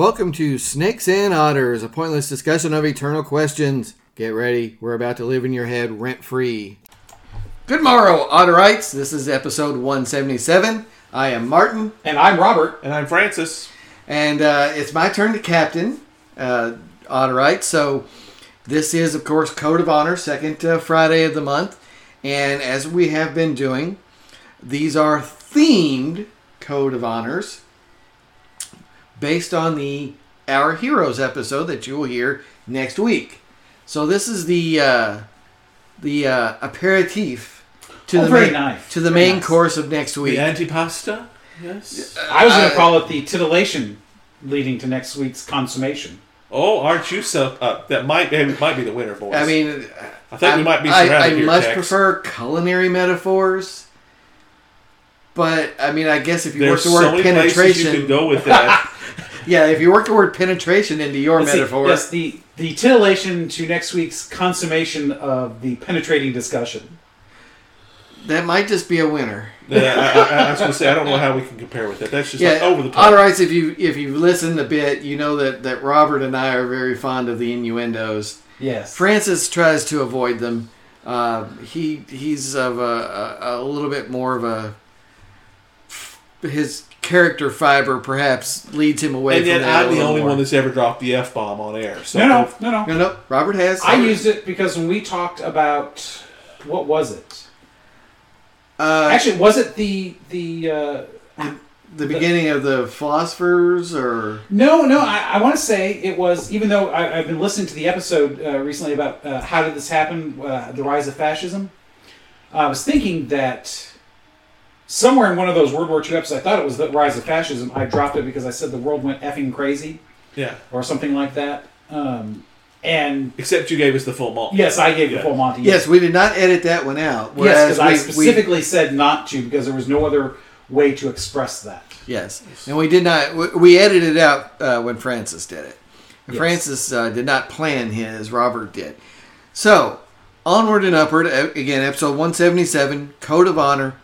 Welcome to Snakes and Otters, a pointless discussion of eternal questions. Get ready, we're about to live in your head rent free. Good morrow, Otterites. This is episode 177. I am Martin, And I'm Robert. And I'm Francis. and uh, it's my turn to captain uh, Otterite. So, this is, of course, Code of Honor, second uh, Friday of the month. And as we have been doing, these are themed Code of Honors based on the Our Heroes episode that you will hear next week. So this is the uh, the uh, aperitif to Oh, the main, nice. to the Very main nice. course of next week. The antipasta? Yes. I was going Uh, to call it the titillation leading to next week's consummation. Oh, aren't you so? Uh, that might it might be the winner, boys. I mean, I think we I'm- might be I, surrounded I here. much Tex. prefer culinary metaphors, but I mean, I guess if you There's work the word many places you can go with that. yeah, if you work the word penetration into your Let's see. metaphor, Yes, the, the titillation to next week's consummation of the penetrating discussion. that might just be a winner. Yeah, I, I, I was going to say I don't know how we can compare with that. That's just like over the top. All right, if you if you've listened a bit, you know that that Robert and I are very fond of the innuendos. Yes. Francis tries to avoid them. Uh, he he's of a, a, a little bit more of a his character fiber perhaps leads him away And from yet that a I'm the only more. one that's ever dropped the f bomb on air. So no, no, no, no. No, no, Robert has. I used it because when we talked about what was it? uh, Actually, was it the the? Uh, the beginning of the philosophers, or no, no. I, I want to say it was. Even though I, I've been listening to the episode uh, recently about uh, how did this happen, uh, the rise of fascism. I was thinking that somewhere in one of those World War II episodes, I thought it was the rise of fascism. I dropped it because I said the world went effing crazy yeah. or something like that. Um, and Except you gave us the full Monty. yes, I gave the full Monty. yes, we did not edit that one out. yes, because I we- we- specifically said not to because there was no other way to express that. Yes, and we did not. we- We edited it out uh, when Francis did it. And Yes. Francis uh, did not plan his. Robert did. So onward and upward. uh, Again, episode one seventy seven, Code of Honor,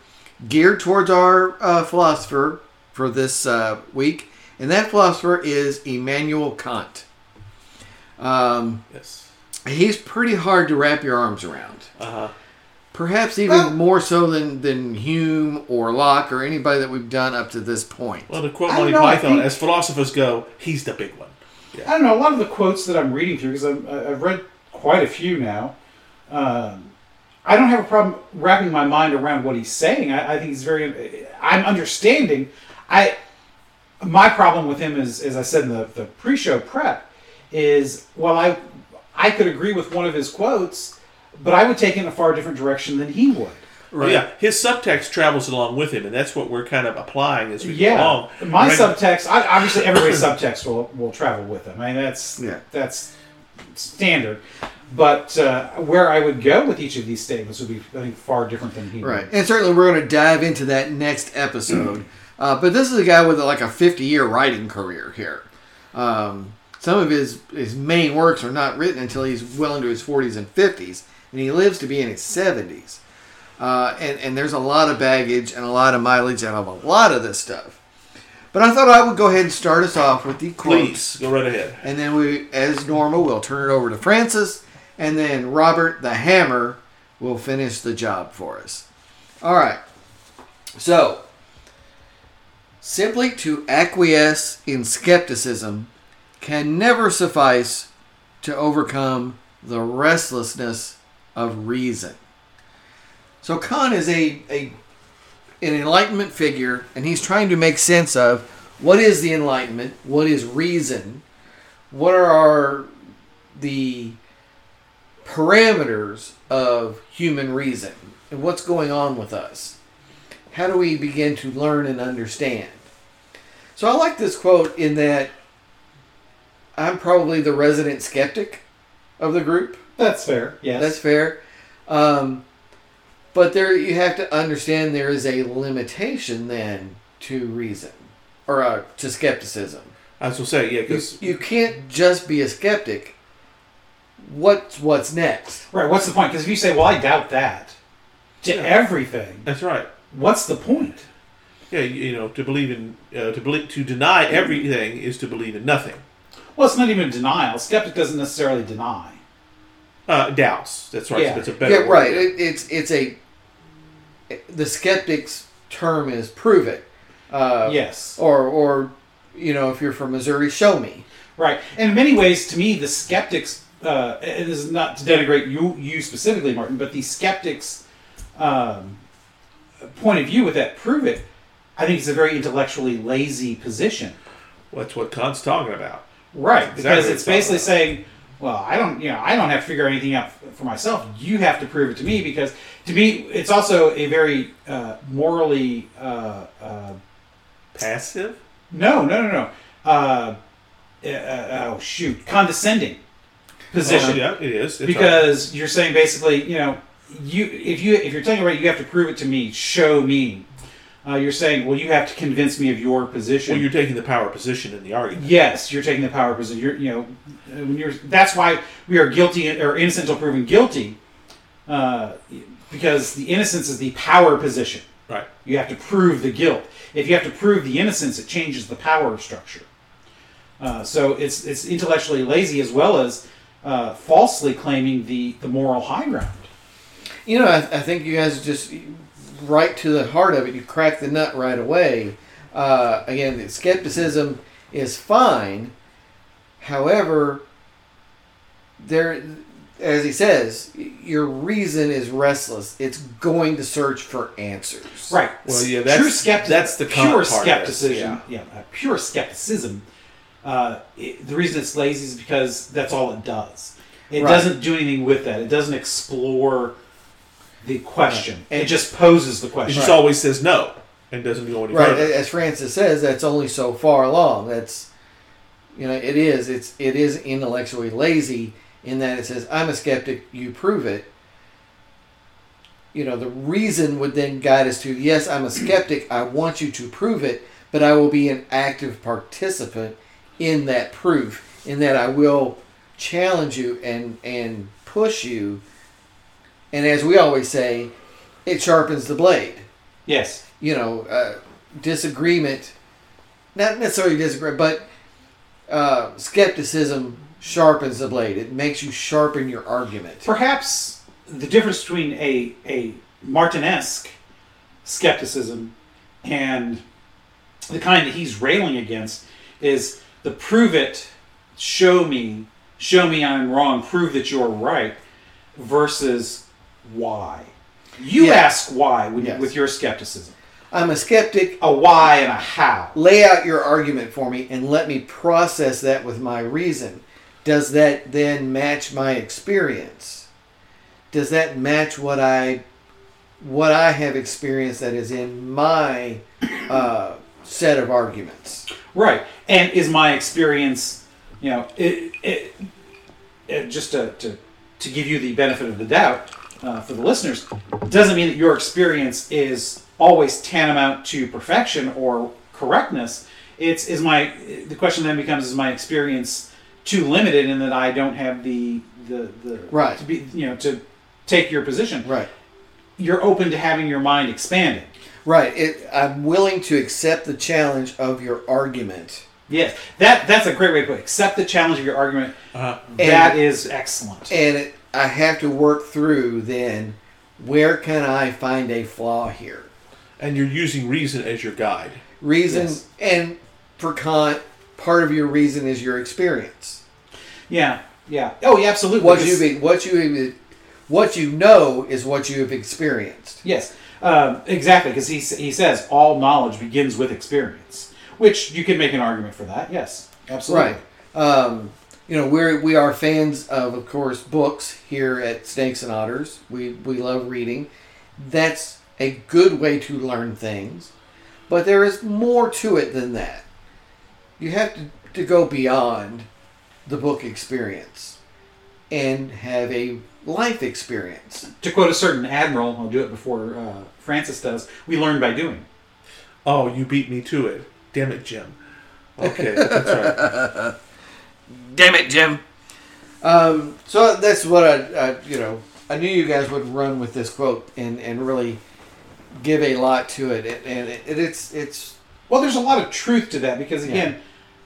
geared towards our uh, philosopher for this uh, week, and that philosopher is Immanuel Kant. Um, Yes. he's pretty hard to wrap your arms around. Uh huh. Perhaps even Well- more so than, than Hume or Locke or anybody that we've done up to this point. Well, to quote I don't Monty know, Python, think- as philosophers go, he's the big one. I don't know. A lot of the quotes that I'm reading through, because I've read quite a few now, um, I don't have a problem wrapping my mind around what he's saying. I, I think he's very. I'm understanding. I my problem with him is, as I said in the, the pre-show prep, is while I I could agree with one of his quotes, but I would take it in a far different direction than he would. Well, yeah, his subtext travels along with him, and that's what we're kind of applying as we go Yeah, along. my Right? subtext. I, obviously, everybody's subtext will will travel with them. I mean, that's Yeah. that's standard. But uh, where I would go with each of these statements would be, I think, far different than he. Right, and certainly we're going to dive into that next episode. uh, but this is a guy with like a fifty-year writing career here. Um, some of his his main works are not written until he's well into his forties and fifties, and he lives to be in his seventies. Uh, and and there's a lot of baggage and a lot of mileage out of a lot of this stuff. But I thought I would go ahead and start us off with the quotes. Please go right ahead. And then we, as normal, we'll turn it over to Francis, and then Robert the Hammer will finish the job for us. All right. So, simply to acquiesce in skepticism can never suffice to overcome the restlessness of reason. So, Kant is a, a an enlightenment figure, and he's trying to make sense of what is the enlightenment, what is reason, what are our, the parameters of human reason, and what's going on with us. How do we begin to learn and understand? So I like this quote in that I'm probably the resident skeptic of the group. That's fair. Yes. That's fair. Um, but there, you have to understand there is a limitation then to reason or uh, to skepticism. I was going to say, yeah, You, because you can't just be a skeptic. What's what's next? right. What's the point? Because if you say, "Well, I doubt that," to Yeah. everything, that's right. what's the point? Yeah, you, you know, to believe in uh, to believe to deny everything is to believe in nothing. Well, it's not even denial. Skeptic doesn't necessarily deny. Uh, doubts. That's right. Yeah. That's a better Yeah, word. right. It, it's it's a the skeptic's term is prove it. Uh, yes. Or or you know if you're from Missouri, show me. Right. And in many ways, to me, the skeptics, uh, and this is not to denigrate you, you specifically, Martin, but the skeptics' um, point of view with that prove it, I think it's a very intellectually lazy position. That's what Kant's talking about. Right. Exactly Because it's basically saying, well, I don't, you know, I don't have to figure anything out for myself. You have to prove it to me because, to me, it's also a very uh, morally. Uh, uh, Passive. no, no, no, no. Uh, uh, oh shoot, condescending position. Oh, yeah, it is. It's because you're saying basically, you know, you if you if you're telling it right, you have to prove it to me, show me. Uh, you're saying, well, you have to convince me of your position. well, you're taking the power position in the argument. yes, you're taking the power position. You're, you know, when you're. That's why we are guilty or innocent until proven guilty, uh, because the innocence is the power position. Right. You have to prove the guilt. If you have to prove the innocence, it changes the power structure. Uh, so it's it's intellectually lazy as well as uh, falsely claiming the the moral high ground. You know, I, I think you guys just right to the heart of it. You crack the nut right away. Uh, again, the skepticism is fine. However, there, as he says, your reason is restless. It's going to search for answers. Right. Well, yeah, true that's- that's the pure skepticism. this, Yeah, uh, pure skepticism. Uh, it, the reason it's lazy is because that's all it does. It Right. doesn't do anything with that. It doesn't explore the question. And- it just poses the question. It question. just always says no and doesn't go any Right, further. as Francis says, that's only so far along. That's, you know, it is. It's it is intellectually lazy in that it says, "I'm a skeptic. You prove it." You know, the reason would then guide us to, "Yes, I'm a skeptic. I want you to prove it, but I will be an active participant in that proof. In that I will challenge you and and push you." And as we always say, it sharpens the blade yes. you know, uh, disagreement, not necessarily disagree, but uh, skepticism sharpens the blade. It makes you sharpen your argument. Perhaps the difference between a a Martinesque skepticism and the kind that he's railing against is the prove it, show me, show me I'm wrong, prove that you're right, versus why. You Yeah. ask why when, Yes. with your skepticism. I'm a skeptic. A why and a how. Lay out your argument for me and let me process that with my reason. Does that then match my experience? Does that match what I what I have experienced that is in my uh, set of arguments? Right. And is my experience, you know, it, it, it just to, to, to give you the benefit of the doubt uh, for the listeners, doesn't mean that your experience is always tantamount to perfection or correctness. It's is my the question then becomes is my experience too limited in that I don't have the the, the Right. to be you know to take your position. Right. You're open to having your mind expanded. Right. It, I'm willing to accept the challenge of your argument. Yes, that that's a great way to put it. Accept the challenge of your argument. Uh, That is excellent. And it, I have to work through then where can I find a flaw here? and you're using reason as your guide. Reason, Yes. and for Kant, part of your reason is your experience. Yeah, yeah. Oh, yeah, absolutely. What Because- you what you what you know is what you have experienced. Yes, um, exactly. Because he he says all knowledge begins with experience, which you can make an argument for that. Yes, absolutely. Right. Um, you know, we're we are fans of, of course, books here at Snakes and Otters. We we love reading. That's a good way to learn things, but there is more to it than that. You have to, to go beyond the book experience and have a life experience. To quote a certain admiral, I'll do it before uh, Francis does. We learn by doing. Oh, you beat me to it. Damn it, Jim. Okay, that's right. Damn it, Jim. Um, so that's what I, I, you know, I knew you guys would run with this quote and, and really give a lot to it, and, and it, it's it's Well, there's a lot of truth to that because again,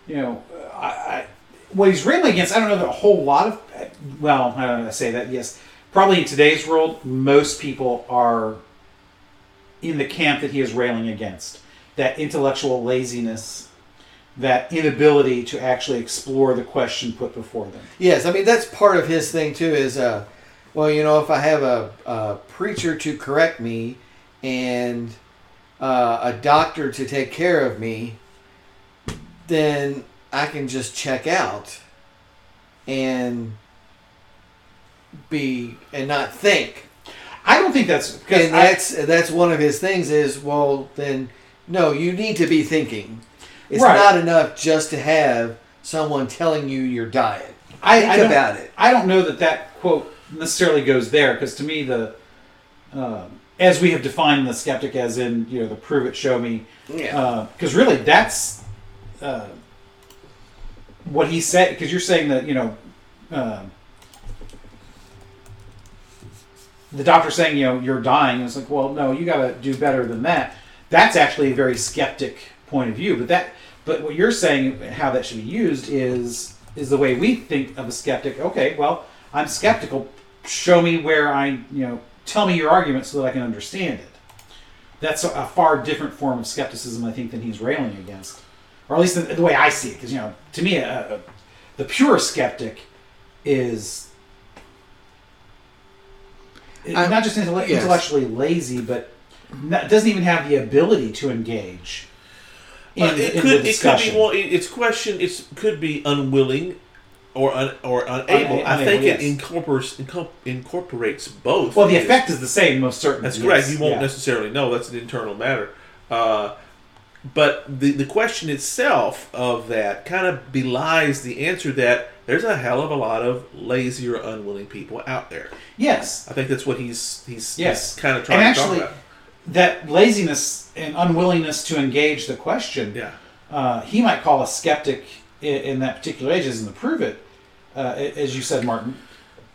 you know, I, I what he's railing against. I don't know that a whole lot of. Well, I don't know. Say that yes, probably in today's world, most people are in the camp that he is railing against. That intellectual laziness, that inability to actually explore the question put before them. Yes, I mean that's part of his thing too. Is uh, well, you know, if I have a, a preacher to correct me and uh, a doctor to take care of me, then I can just check out and be and not think. I don't think that's because And I- that's that's one of his things. Is well, then no, you need to be thinking. It's Right. not enough just to have someone telling you your diet. I, Think I about it. I don't know that that quote necessarily goes there because to me the um, as we have defined the skeptic as in you know the prove it show me Yeah. because really that's uh, what he said because you're saying that you know um the doctor saying you know you're dying. It's like well no you got to do better than that. That's actually a very skeptic point of view but that but what you're saying how that should be used is is the way we think of a skeptic. Okay well i'm skeptical. Show me where i you know tell me your argument so that i can understand it. That's a, a far different form of skepticism i think than he's railing against or at least the, the way i see it because you know to me a, a, the pure skeptic is I'm- not just intelle- yes. intellectually lazy but not, doesn't even have the ability to engage in, Uh, it in could the it could discussion. be well. It's question. It could be unwilling or un, or unable. Una- I think unable, it incorporates incorporates both. well, the effect is the same, most certainly. That's correct. yes, You won't yeah. necessarily know. That's an internal matter. Uh, but the the question itself of that kind of belies the answer that there's a hell of a lot of lazy or unwilling people out there. Yes, I think that's what he's he's, Yes. he's kind of trying and to actually, talk about. that laziness and unwillingness to engage the question, Yeah. uh, he might call a skeptic in, in that particular age, isn't to prove it, uh, as you said, Martin.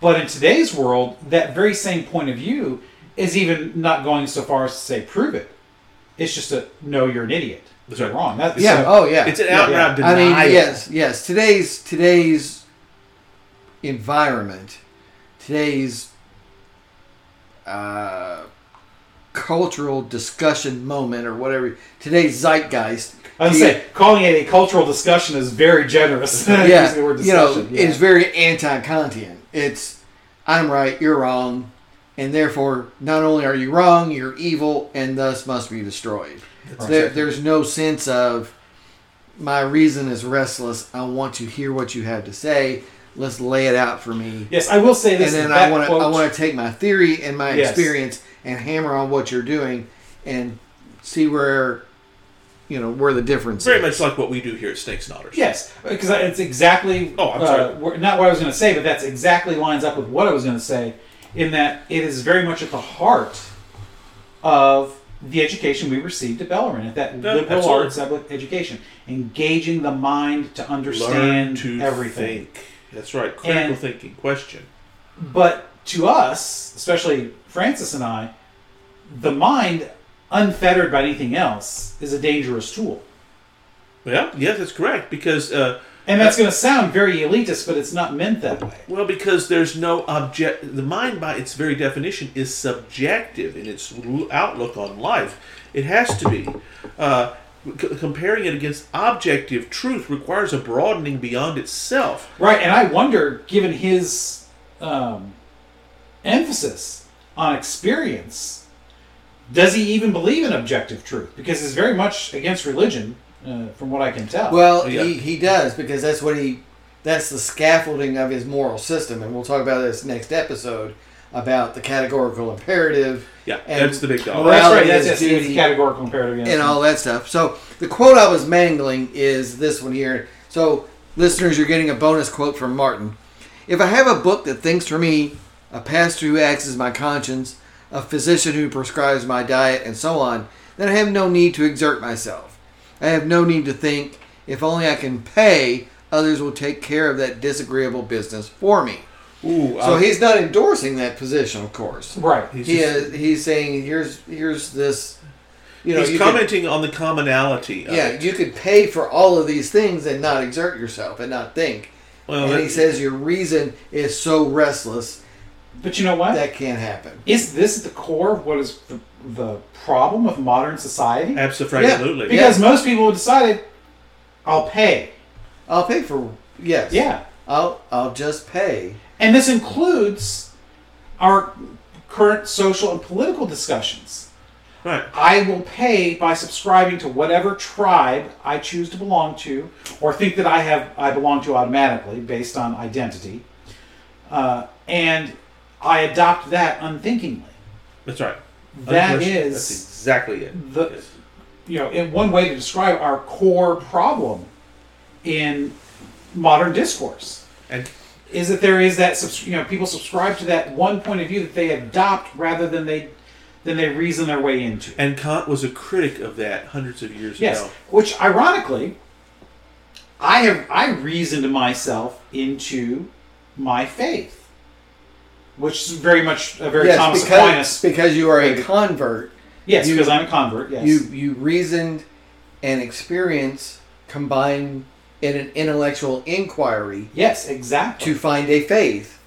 But in today's world, that very same point of view is even not going so far as to say prove it. It's just a no, you're an idiot. That's You're right. wrong. That's Yeah. so- oh, yeah. It's an out and yeah. out I mean, yes, yes. Today's today's environment, today's uh, cultural discussion moment, or whatever. Today's zeitgeist. I was Yeah. say calling it a cultural discussion is very generous. yeah, Using the word you know, yeah. it's very anti-content. It's I'm right, you're wrong, and therefore not only are you wrong, you're evil, and thus must be destroyed. Right. There, there's no sense of my reason is restless. I want to hear what you have to say. Let's lay it out for me, Yes, I will say this. and then I want to I want to take my theory and my Yes. experience and hammer on what you're doing and see where you know where the difference is. Very is. much like what we do here at Snakes and Otters. Yes, because it's exactly. Oh, I'm uh, sorry. wh- not what I was going to say, but that's exactly lines up with what I was going to say. In that it is very much at the heart of the education we received at Bellarmine, at that liberal absolutely. arts ed- education, engaging the mind to understand to everything. think. That's right. Critical And- thinking. Question. But to us, especially Francis and I, the mind, unfettered by anything else, is a dangerous tool. Yeah. Yes, that's correct. Because uh, And that's going to sound very elitist, but it's not meant that way. Well, because there's no object. The mind, by its very definition, is subjective in its outlook on life. It has to be. Uh, c- comparing it against objective truth requires a broadening beyond itself. Right, and I wonder, given his um, emphasis on experience, does he even believe in objective truth? Because he's very much against religion, uh, from what I can tell. Well, Yeah. he, he does because that's what he that's the scaffolding of his moral system, and we'll talk about this next episode about the categorical imperative Yeah, And- that's the big well, dog. that's right. morality That's, is that's, that's duty. categorical imperative. yes. and all that stuff. So the quote I was mangling is this one here. So listeners, you're getting a bonus quote from Martin. If I have a book that thinks for me, a pastor who acts as my conscience, a physician who prescribes my diet, and so on, then I have no need to exert myself. I have no need to think. If only I can pay, others will take care of that disagreeable business for me. Ooh, So uh, he's not endorsing that position, of course. Right. he's, He just- is, he's saying here's here's this. You know, he's you could, commenting on the commonality. Of yeah, it. you could pay for all of these things and not exert yourself and not think. Well, and that- he says your reason is so restless But you know what? that can't happen. Is this the core of what is the, the problem with modern society? absolutely. Because most people have decided, I'll pay. I'll pay for yes. Yeah. I'll I'll just pay. And this includes our current social and political discussions. Right. I will pay by subscribing to whatever tribe I choose to belong to, or think that I have I belong to automatically based on identity, uh, and I adopt that unthinkingly. That's right. That is That's exactly it. the Yes. you know in one way to describe our core problem in modern discourse And is that there is that you know people subscribe to that one point of view that they adopt rather than they than they reason their way into. and Kant was a critic of that hundreds of years Yes, ago. which ironically, I have I reasoned myself into my faith, which is very much a very yes, Thomas because Aquinas. because you are a convert. Yes, you- because I'm a convert. Yes, You you reasoned and experience combined in an intellectual inquiry yes, exactly. to find a faith.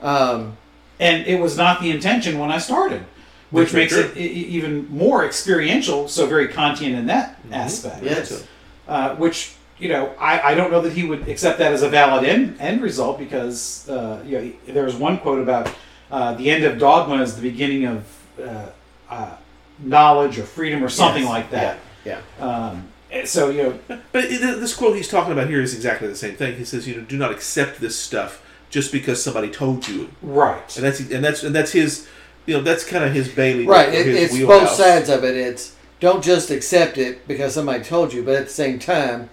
Um, and it was not the intention when I started, which That's makes it even more experiential. So very Kantian in that Mm-hmm. aspect. Yes. uh, which you know I, I don't know that he would accept that as a valid end, end result because uh, you know he- there was one quote about uh, the end of dogma is the beginning of uh, uh, knowledge or freedom or something yes. like that. Yeah. Um, so you know But it, this quote he's talking about here is exactly the same thing. He says, you know, do not accept this stuff just because somebody told you. right And that's and that's and that's his you know, that's kind of his Bailey. Right. or It, his it's wheelhouse. both sides of it. It's don't just accept it because somebody told you, but at the same time,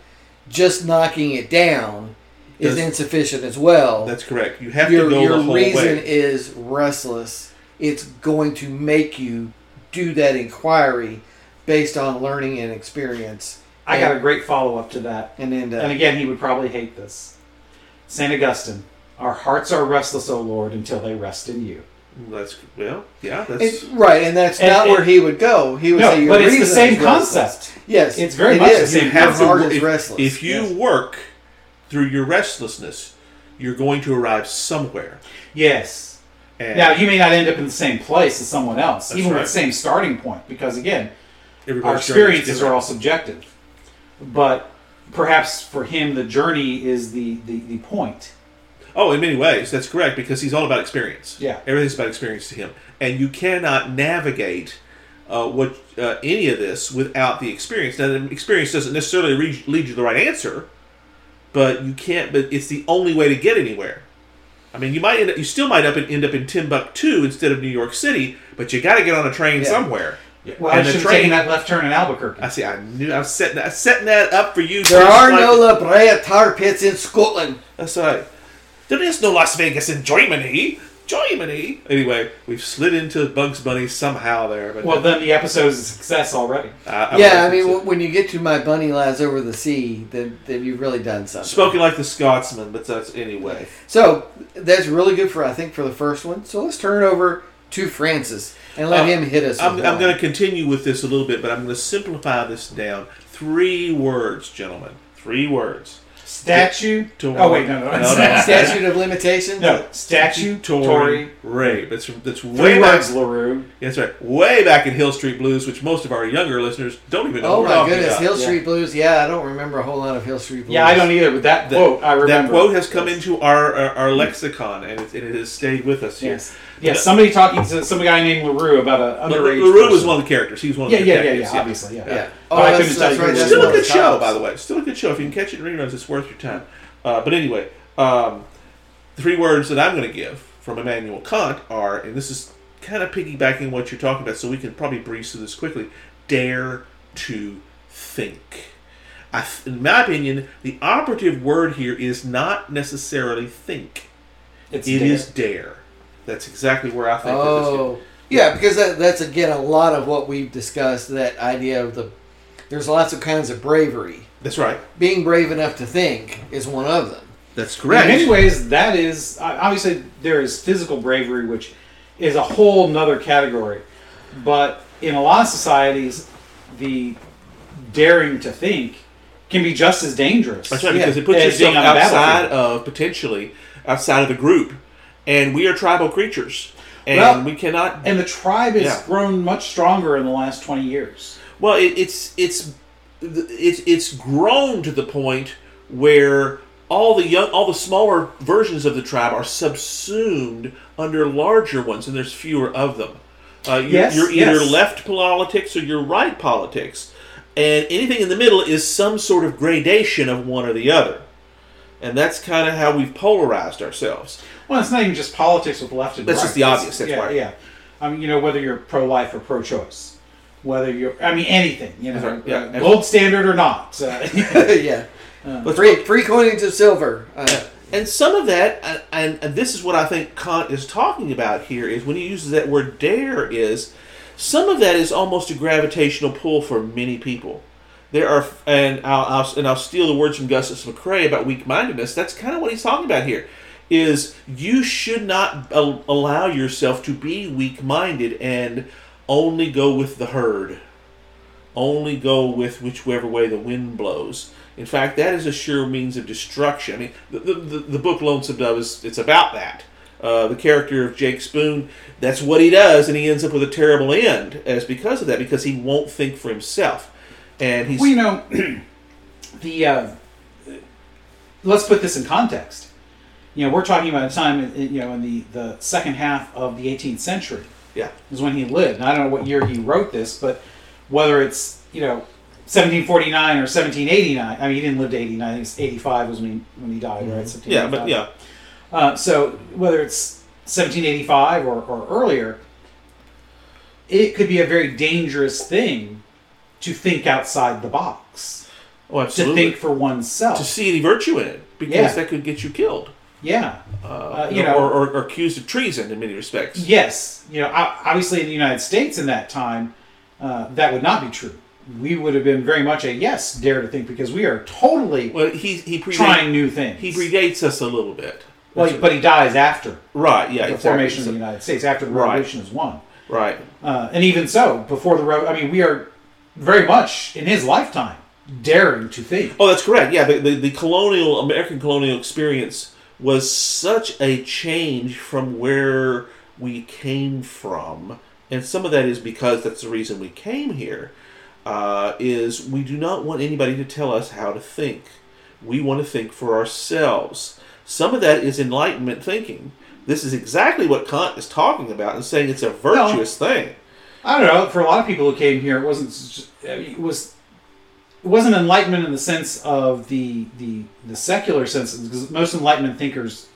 just knocking it down is Does- insufficient as well. That's correct. You have your to go your the whole reason way. is restless. It's going to make you do that inquiry based on learning and experience. I got a great follow up to that. And then, uh, And again, he would probably hate this. Saint Augustine, our hearts are restless, O Lord, until they rest in you. That's well, yeah, that's It's right, and that's And not it- where he would go. He would No, say but it's the same concept. Yes, It's very it much the same Your have to heart wo- is if, restless. if you Yes. work through your restlessness, you're going to arrive somewhere. Yes. And Now you may not end up in the same place as someone else, even right. with the same starting point, because again, everybody's our experiences are all subjective. But perhaps for him, the journey is the, the, the point. Oh, in many ways, that's correct because he's all about experience. Yeah. everything's about experience to him, and you cannot navigate uh, what uh, any of this without the experience. Now, the experience doesn't necessarily re- lead you to the right answer, but you can't. But it's the only way to get anywhere. I mean, you might end up, you still might up end up in Timbuktu instead of New York City, but you got to get on a train Yeah. somewhere. Well, And I the should have taken that left turn in Albuquerque. I see. I knew. I was setting. I was setting that up for you. there are like- no La Brea tar pits in Scotland. That's right. There is no Las Vegas in Germany. Germany. Anyway, we've slid into Bugs Bunny somehow there. But Well, then the episode is a success already. I, yeah, I mean, w- when you get to my bunny lies over the sea, then, then you've really done something. spoken like the Scotsman, but that's anyway. So that's really good for I think for the first one. So let's turn it over to Francis and let Uh, him hit us. I'm, I'm going to continue with this a little bit, but I'm going to simplify this down. Three words, gentlemen. Three words. Statue. To- oh wait, no, no, No, no. statute of limitations. no. Statue. Tory Tory. rape. That's that's way Three back. words, Larue. That's right. Way back in Hill Street Blues, which most of our younger listeners don't even know. Oh my goodness, about. Hill Yeah. Street Blues. Yeah, I don't remember a whole lot of Hill Street Blues. Yeah, I don't either. But that That- quote, I remember. That quote has come into our our, our lexicon, and it, it has stayed with us here. Yes. Yes. Somebody talking to some guy named Larue about a But underage. LaRue was one of the characters. He was one of Yeah, the yeah, yeah, detectives, yeah. Obviously, yeah. Yeah. But Oh, I that's, couldn't tell right. who it That's was. Still a good the show, by the way. Still a good show. If you can catch it in reruns, it's worth your time. Uh, but anyway, um, three words that I'm going to give from Immanuel Kant are, and this is kind of piggybacking what you're talking about, so we can probably breeze through this quickly. Dare to think. I, in my opinion, the operative word here is not necessarily think. It's It dead. is dare. That's exactly where I think that this Oh, yeah, because that, that's again a lot of what we've discussed. That idea of the there's lots of kinds of bravery. That's right. Being brave enough to think is one of them. That's correct. In correct. many ways, that is obviously there is physical bravery, which is a whole nother category. But in a lot of societies, the daring to think can be just as dangerous. That's right, Yeah. because it puts As yourself being outside of potentially outside of the group, and we are tribal creatures, and Well, we cannot. And the tribe has Yeah. grown much stronger in the last twenty years. Well, it, it's it's it's it's grown to the point where all the young, all the smaller versions of the tribe are subsumed under larger ones, and there's fewer of them. Uh, you're, Yes, you're either yes. left politics or you're right politics, and anything in the middle is some sort of gradation of one or the other, and that's kind of how we've polarized ourselves. Well, it's not even just politics with left and That's right. just the obvious, that's yeah, right. Yeah, I mean, you know, whether you're pro-life or pro-choice, whether you're, I mean, anything, you know right. yeah. uh, gold standard or not. So, yeah. Let's Free, free coinage of silver. Uh, And some of that, and, and, and this is what I think Kant is talking about here, is when he uses that word dare, is some of that is almost a gravitational pull for many people. There are, and I'll, I'll and I'll steal the words from Gustus McCrae about weak-mindedness. That's kind of what he's talking about here. Is you should not al- allow yourself to be weak-minded and only go with the herd only go with whichever way the wind blows. In fact, that is a sure means of destruction. I mean, the, the, the, book Lonesome Dove is it's about that. Uh, the character of Jake Spoon, that's what he does, and he ends up with a terrible end as because of that, because he won't think for himself, and he's well, you know, the uh, let's put this in context. You know, we're talking about a time, in- you know, in the the second half of the 18th century. Yeah, is when he lived. And I don't know what year he wrote this, but whether it's you know 1749 or 1789. I mean, he didn't live to 89. I think it's 85 was when he when he died, right? Mm-hmm. yeah, but yeah, Uh, so whether it's 1785 or, or earlier, it could be a very dangerous thing to think outside the box, oh, absolutely. to think for oneself. to see any virtue in it, because Yeah. that could get you killed, yeah. uh, you or, know- or, or, accused of treason in many respects. Yes, you know, obviously in the United States in that time, uh, that would not be true. We would have been very much a yes, dare to think, because we are totally Well, he he predates, trying new things. he predates us a little bit. well, That's- but he dies after right, yeah, the exactly. formation of the United States, after the Right. revolution is won. right. Uh, and even so, before the rev- I mean, we are very much in his lifetime daring to think. Oh, that's correct. Yeah, the, the, the colonial American colonial experience was such a change from where we came from, and some of that is because that's the reason we came here. Uh, is we do not want anybody to tell us how to think. We want to think for ourselves. Some of that is enlightenment thinking. This is exactly what Kant is talking about and saying it's a virtuous thing. I don't know. For a lot of people who came here, it wasn't. Just, I mean, it was. It wasn't enlightenment in the sense of the the the secular sense, because most enlightenment thinkers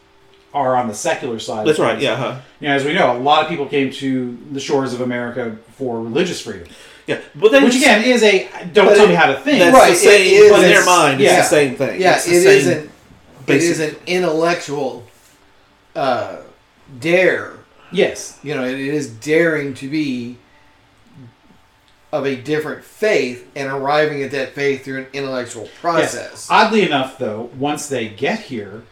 are on the secular side. That's right. Yeah. Huh? You know, as we know, a lot of people came to the shores of America for religious freedom, Yeah. But then which again is a don't tell it- me how to think. that's Right, the same it is- in their mind. yeah. It's the same thing. yeah, It's it the same isn't. It basic- is an intellectual uh, dare. Yes, You know, it is daring to be of a different faith and arriving at that faith through an intellectual process. Yes. Oddly enough, though, once they get here,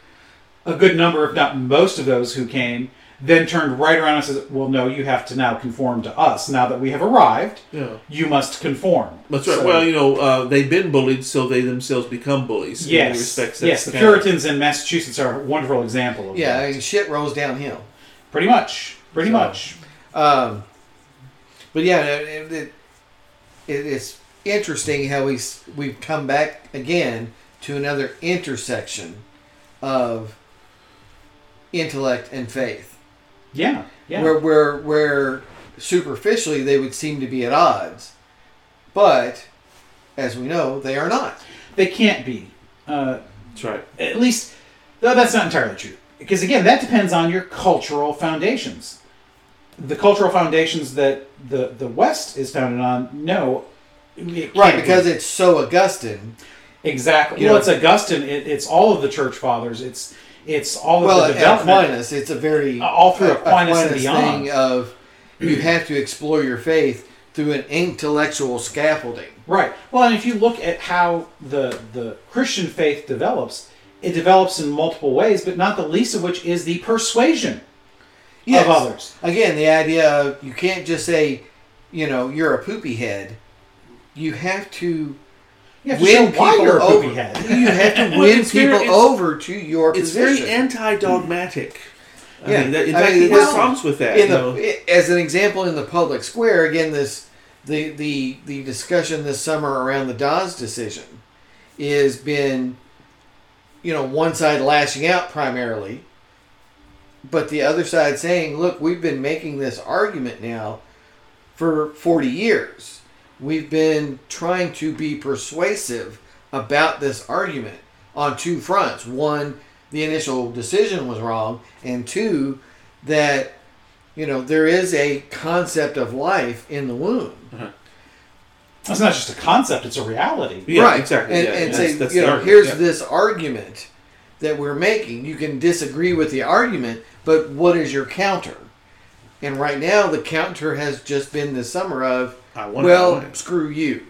a good number, if not most of those who came, then turned right around and says, "Well, no, you have to now conform to us. Now that we have arrived, Yeah. you must conform." That's right. So- well, you know, uh, they've been bullied, so they themselves become bullies. In yes, respects, yes. The that's of- Puritans in Massachusetts are a wonderful example of Yeah, that. I mean, shit rolls downhill. pretty much, pretty So- much. Um, but yeah, it, it, it, it's interesting how we we've come back again to another intersection of intellect and faith, Yeah, yeah. where where where superficially they would seem to be at odds, but as we know, they are not. they can't be. Uh, That's right. at least, though that's not entirely true. Because again, that depends on your cultural foundations. The cultural foundations that the the West is founded on, no, it Right, because be. it's so Augustine. exactly. you well, know- it's Augustine. It, it's all of the church fathers. It's it's all of the development. Aquinas, it's a very All through Aquinas and Aquinas beyond. thing of you have to explore your faith through an intellectual scaffolding. Right. Well, and if you look at how the the Christian faith develops, it develops in multiple ways, but not the least of which is the persuasion Yes. of others. Again, the idea of you can't just say, you know, you're a poopy head. You have to You have to win people over. head. You have to Well, win it's very- people over to your It's position. It's very anti-dogmatic. I Yeah. mean, that, in I fact, mean, he has problems with that. in the as an example in the public square again this the the the discussion this summer around the Dobbs decision is been you know one side lashing out primarily but the other side saying look we've been making this argument now for 40 years we've been trying to be persuasive about this argument on two fronts one the initial decision was wrong and two that you know there is a concept of life in the womb mm-hmm. It's not just a concept; it's a reality. Yeah, right exactly. and, yeah, and that's- say that's you know argument, here's yeah. this argument that we're making you can disagree with the argument but what is your counter and right now the counter has just been this summer of I want well it that way. screw you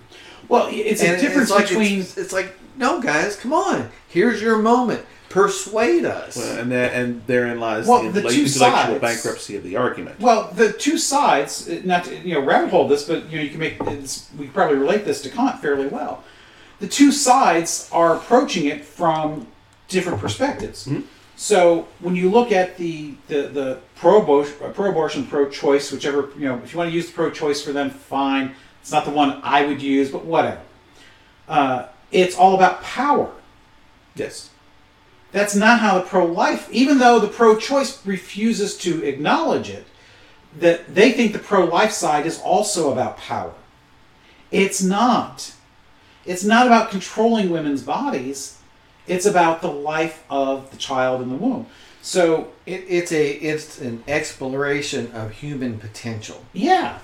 Well, it's And a difference it's like, between it's, it's like no guys come on here's your moment persuade us Well, and that, and therein lies Well, the, the two intellectual sides- bankruptcy of the argument. Well, the two sides, not to, you know, rabbit hole this, but you know, you can make we can probably relate this to Kant fairly well. The two sides are approaching it from different perspectives. Hmm? So when you look at the the, the pro pro-abortion, pro-choice, whichever you know, if you want to use the pro-choice for them, fine. It's not the one I would use, but whatever. Uh, it's all about power. Yes. That's not how the pro-life, even though the pro-choice refuses to acknowledge it, that they think the pro-life side is also about power. It's not. It's not about controlling women's bodies. It's about the life of the child in the womb. So it, it's a it's an exploration of human potential Yeah.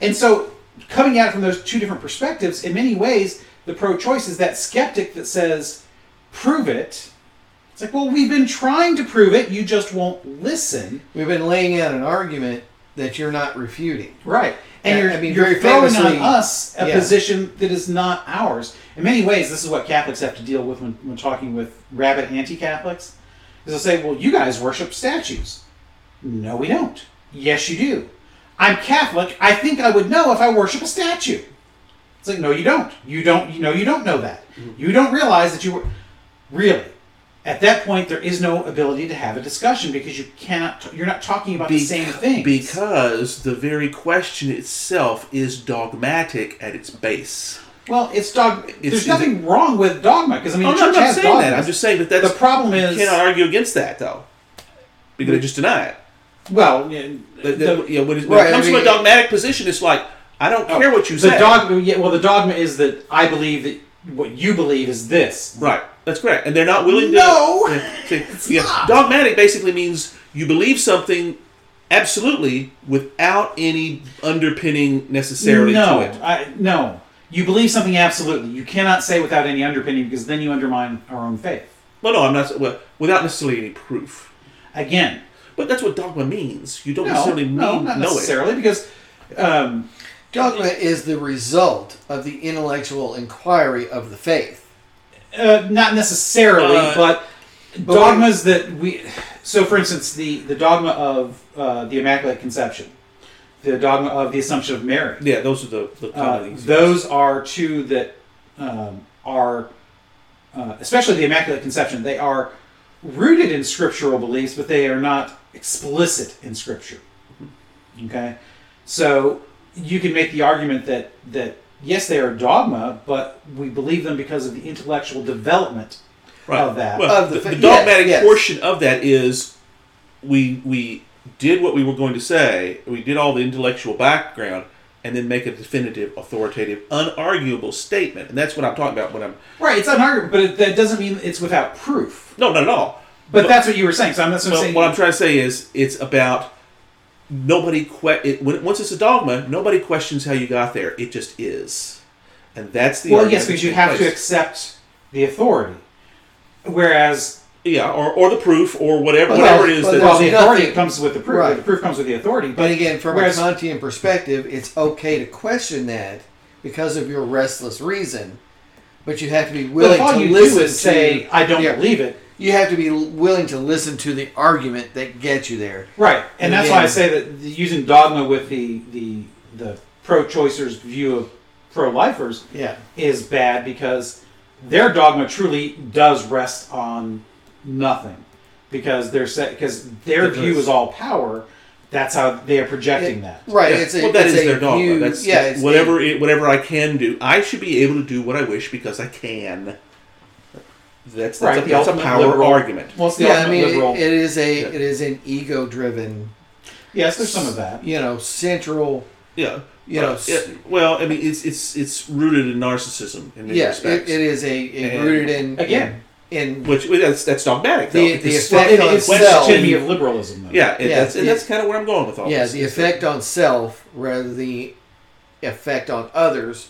And so, coming at it from those two different perspectives, in many ways, the pro choice is that skeptic that says, prove it. It's like, well, we've been trying to prove it, you just won't listen. we've been laying out an argument that you're not refuting Right. And you're, I mean, you're throwing famously- on us a yeah. position that is not ours. In many ways, this is what Catholics have to deal with when, when talking with rabid anti Catholics. Is they'll say, well, you guys worship statues. No, we don't. Yes, you do. I'm Catholic. I think I would know if I worship a statue. It's like, no, you don't. You don't. You know, you don't know that. Mm-hmm. You don't realize that you were really. At that point, there is no ability to have a discussion because you cannot. You're not talking about the same thing. Because the very question itself is dogmatic at its base. Well, it's dog. It's- there's nothing wrong with dogma because I mean, Oh, no, I'm not saying dogmas. that. I'm just saying that that's the problem is you cannot argue against that though, because they just deny it. well, yeah, The, the, the, know, when, it, when Right, it I comes mean- from a dogmatic position, it's like I don't oh, care what you the say. dogma. Yeah, well, the dogma is that I believe that what you believe is this. Right, that's correct, and they're not willing to. No, Yeah, see, yeah, dogmatic basically means you believe something absolutely without any underpinning necessarily no, to it. I, no. You believe something absolutely. You cannot say without any underpinning because then you undermine our own faith. Well, no, I'm not. Well, without necessarily any proof. Again, But that's what dogma means. You don't no, necessarily mean no, not know it. necessarily because. Um, Dogma is the result of the intellectual inquiry of the faith. Uh, not necessarily, Uh, but but dogmas that we. So, for instance, the the dogma of uh, the Immaculate Conception, the dogma of the Assumption of Mary. Yeah, those are the, the Uh, easy those are two that um, are, uh, especially the Immaculate Conception. They are rooted in scriptural beliefs, but they are not explicit in Scripture. Okay, so you can make the argument that that yes, they are dogma, but we believe them because of the intellectual development right. of that. Well, Of the the, the dogmatic yes. portion of that is we we did what we were going to say. We did all the intellectual background, and then make a definitive, authoritative, unarguable statement. And that's what I'm talking about when I'm Right, it's unarguable, but it, that doesn't mean it's without proof. no, not at all. But, that's what you were saying. So I'm not what So saying. what I'm trying to say is, it's about nobody. Que- it, when once it's a dogma, nobody questions how you got there. It just is, and that's the well, yes, because you in have to accept the authority. Whereas, yeah, or, or the proof, or whatever, Well, whatever it is well, that. well, the there's authority nothing- comes with the proof. Right. The proof comes with the authority. But But again, from whereas- a Kantian perspective, it's okay to question that because of your restless reason, but you have to be willing if all to you listen do is say, "I don't Yeah. believe it," you have to be willing to listen to the argument that gets you there. Right, and And that's why I say that using dogma with the the the pro-choicers' view of pro-lifers Yeah. is bad because their dogma truly does rest on nothing because they're set because their Because- view is all power. That's how they are projecting that. Right. Yeah, It's a, well, that it's is a their dogma. view- That's yeah. It's whatever a- it, whatever I can do. I should be able to do what I wish because I can. That's that's, Right, a, that's a power liberal- argument. Well, it's yeah. I mean, liberal. it, it is a Yeah. it is an ego-driven, yes, there's some of that. you know, central. Yeah, You know, Uh, it- well, I mean, it's it's it's rooted in narcissism in many Yeah. It, it is a, a And- rooted in Again. in, Which that's that's dogmatic. Though, The- the because- Well, effect it, on it's self. the epitome of liberalism, though. yeah, and Yeah, that's and the- that's kind of where I'm going with all yeah this. the effect on self rather than the effect on others,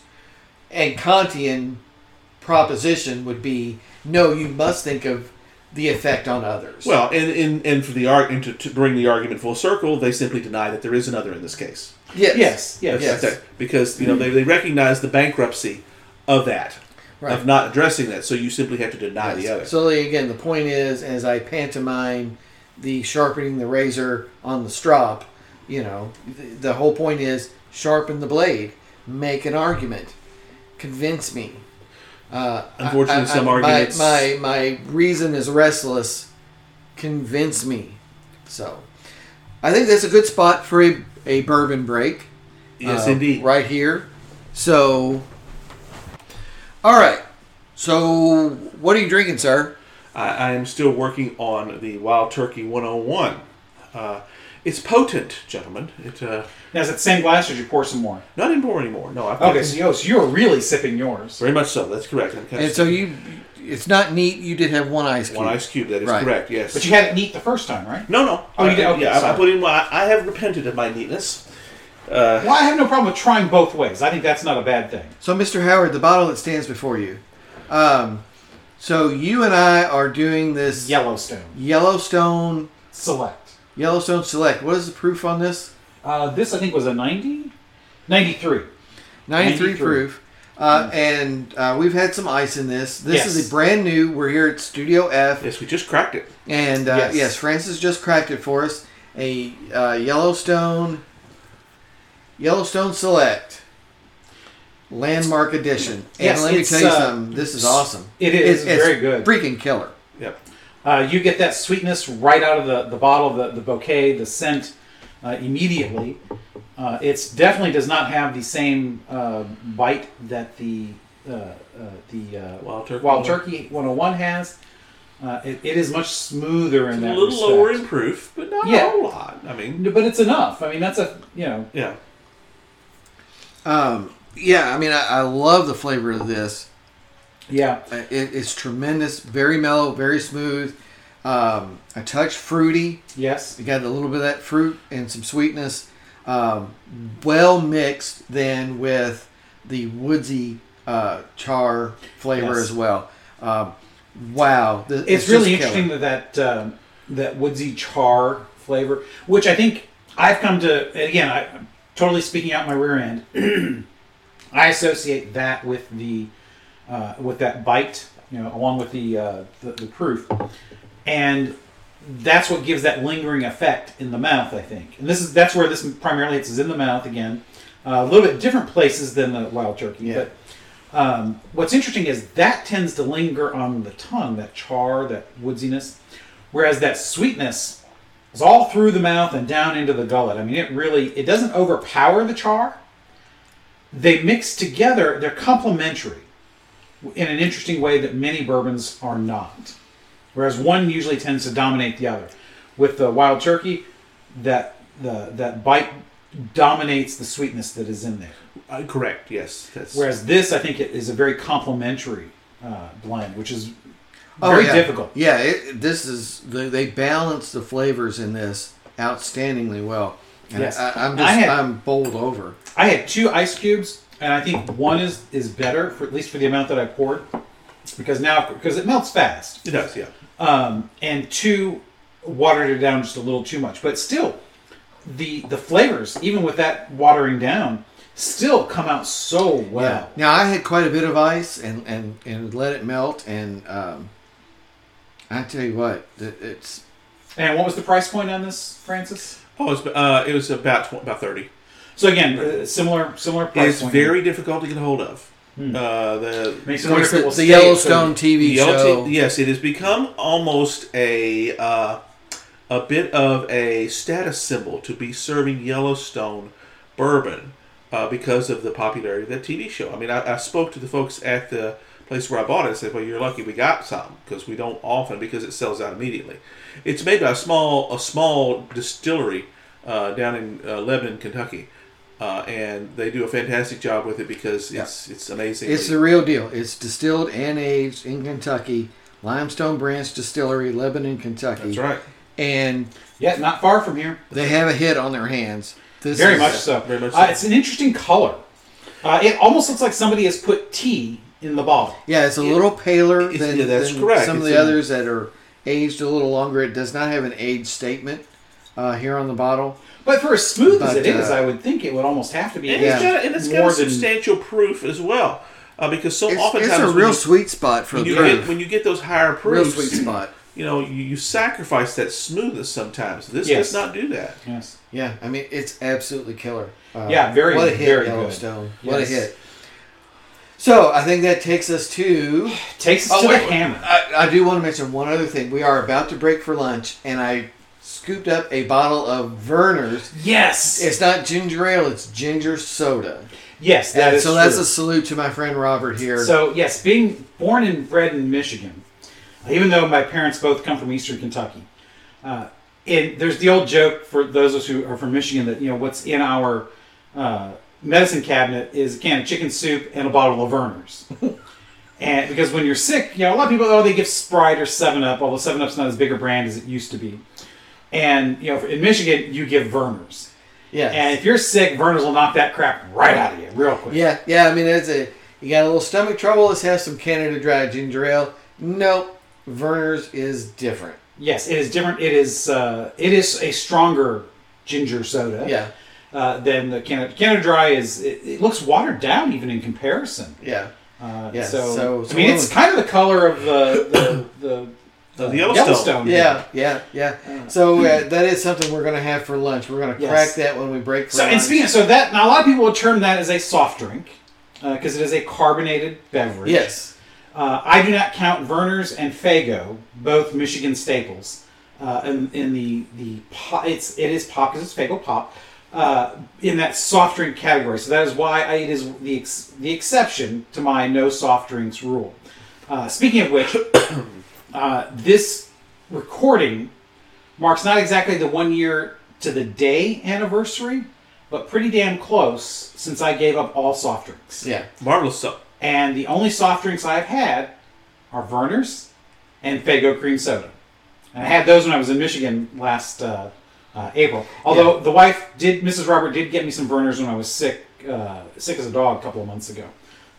and Kantian proposition would be no, you must think of the effect on others. Well, and, and, and for the arg- and to, to bring the argument full circle, they simply deny that there is another in this case. yes, Yes, yes. Yes. that's it. because you know they, they recognize the bankruptcy of that, Right. of not addressing that. So you simply have to deny the other. So again, the point is, as I pantomime the sharpening the razor on the strop, you know, the, the whole point is sharpen the blade, make an argument, convince me. Uh, Unfortunately, I- I- some my- arguments- My, my reason is restless. Convince me. So, I think that's a good spot for a, a bourbon break. yes, uh, indeed. Right here. So, all right. So, what are you drinking, sir? I, I am still working on the Wild Turkey 101. Uh, it's potent, gentlemen. It uh, Now, is it the same glass or did you pour some more? not anymore anymore. No, I've Okay, so, you, so you're really sipping yours. very much so. That's correct. I'm kind And of so you, it's not neat. You did have one ice cube. one ice cube. That is Right. correct. Yes. But you had it neat the first time, right? no, no. Oh, you I- did? Okay, yeah, I- I sorry. put in. my- I have repented of my neatness. Uh, Well, I have no problem with trying both ways. I think that's not a bad thing. So, Mr. Howard, the bottle that stands before you. Um, so you and I are doing this Yellowstone Yellowstone Select. Yellowstone Select. What is the proof on this? Uh, this I think was a 90, 93. 93 93. proof. Uh, and uh, we've had some ice in this. This Yes. is a brand new. We're here at Studio F. yes, we just cracked it. And uh, yes. Yes. Francis just cracked it for us. A uh, Yellowstone Yellowstone Select Landmark Edition. And Yes, let me tell you uh, something. This is awesome. It is It's- it's very good. Freaking killer. Yep. Uh, you get that sweetness right out of the, the bottle, the, the bouquet, the scent uh, immediately. Uh, it's definitely does not have the same uh, bite that the uh, uh, the uh, Wild Turkey. Wild Turkey 101 has. Uh, it, it is much smoother in It's a little respect. lower in proof, but not Yeah. a whole lot. I mean, But it's enough. I mean, that's a you know yeah. Um, yeah, I mean, I, I love the flavor of this. Yeah Uh, It, it's tremendous, very mellow, very smooth. Um, a touch fruity. yes You got a little bit of that fruit and some sweetness. Um, well mixed then with the woodsy uh, char flavor Yes. as well. Um, wow, th- it's, just really interesting that that, um, that woodsy char flavor, which I think I've come to. Again, I, I'm totally speaking out my rear end. I associate that with the uh, with that bite, you know, along with the, uh, the the proof, and that's what gives that lingering effect in the mouth. I think, and this is that's where this primarily it's in the mouth again. Uh, a little bit different places than the wild turkey, Yeah. but um, what's interesting is that tends to linger on the tongue, that char, that woodsiness, whereas that sweetness is all through the mouth and down into the gullet. I mean, it really it doesn't overpower the char. They mix together; they're complementary in an interesting way that many bourbons are not. Whereas one usually tends to dominate the other. With the wild turkey, that the that bite dominates the sweetness that is in there. Uh, correct. Yes. That's Whereas this, I think, it is a very complementary uh, blend, which is Oh, very yeah. difficult. Yeah, it, this is they, they balance the flavors in this outstandingly well. And Yes. I, I'm I just had- I'm bowled over. I had two ice cubes, and I think one is is better for at least for the amount that I poured, because now because it melts fast. it does. Yeah. um, and two watered it down just a little too much. But still, the the flavors, even with that watering down, still come out so well. Now I had quite a bit of ice and and and let it melt and um, I tell you what, it- it's And what was the price point on this, Francis? Oh, it's, uh, it was about tw- about thirty. So again, uh, similar similar price It's point. very difficult to get a hold of. Hmm. Uh, the makes it wonder if it the, will the stay Yellowstone for- TV Yellow show. T- yes, it has become almost a uh, a bit of a status symbol to be serving Yellowstone bourbon uh, because of the popularity of that TV show. I mean, I, I spoke to the folks at the place where I bought it. I said, "Well, you're lucky we got some because we don't often because it sells out immediately." It's made by a small a small distillery uh, down in uh, Lebanon, Kentucky. Uh, and they do a fantastic job with it because it's it's amazing. It's the real deal. It's distilled and aged in Kentucky, Limestone Branch Distillery, Lebanon, Kentucky. That's right. And Yeah, not far from here. they have a hit on their hands. This Very is- much so. very much Uh, it's an interesting color. Uh, it almost looks like somebody has put tea in the bottle. Yeah, it's a It- little paler than, yeah, that's than correct. some of the a- others that are aged a little longer. It does not have an age statement uh, here on the bottle. But for as smooth as But, it is, uh, I would think it would almost have to be. And Yeah. it's got, and it's got More a than- substantial proof as well, uh, because so It's, oftentimes it's a real you, sweet spot for when you proof. get when you get those higher real sweet spot. you know, you, you sacrifice that smoothness sometimes. This Yes. does not do that. Yes. Yeah, I mean it's absolutely killer. Uh, Yeah, very, what a hit, very good. Yellowstone. What a hit. So I think that takes us to. Takes us Oh, to wait, the hammer. I, I do want to mention one other thing. We are about to break for lunch, and I scooped up a bottle of Vernors. Yes. It's not ginger ale; it's ginger soda. yes, that And is so that's a salute to my friend Robert here. So yes, being born and bred in Michigan, even though my parents both come from Eastern Kentucky, uh, and there's the old joke for those of us who are from Michigan that you know what's in our uh, medicine cabinet is a can of chicken soup and a bottle of Vernors. and because when you're sick, you know a lot of people oh they give Sprite or Seven Up, although Seven Up's not as big a brand as it used to be. And you know in Michigan you give Vernors, yeah, and if you're sick, Vernors will knock that crap right out of you real quick. yeah, yeah. I mean, it's a you got a little stomach trouble. Let's have some Canada Dry ginger ale. Nope, Vernors is different. Yes, it is different. It is uh, it is a stronger ginger soda. Yeah, Uh, than the Canada Canada Dry is. It, it looks watered down even in comparison. yeah. Uh, Yeah, So, so- I mean, it's kind of the color of the the, the, Uh, uh, the Yellowstone. Yeah, yeah, yeah. So uh, that is something we're going to have for lunch. We're going to Yes. crack that when we break for So and speaking of, so that now a lot of people would term that as a soft drink because it is a carbonated beverage. yes, Uh, I do not count Vernors and Faygo, both Michigan staples, uh, in, in the the pop, it's it is pop because it's Faygo pop, uh, in that soft drink category. So that is why I, it is the ex, the exception to my no soft drinks rule. Uh, speaking of which, uh, this recording marks not exactly the one year to the day anniversary, but pretty damn close since I gave up all soft drinks. yeah. Marvelous stuff. And the only soft drinks I've had are Vernors and Faygo cream soda. And I had those when I was in Michigan last uh, uh, April. Although the wife did, Mrs. Robert did get me some Vernors when I was sick, uh, sick as a dog a couple of months ago,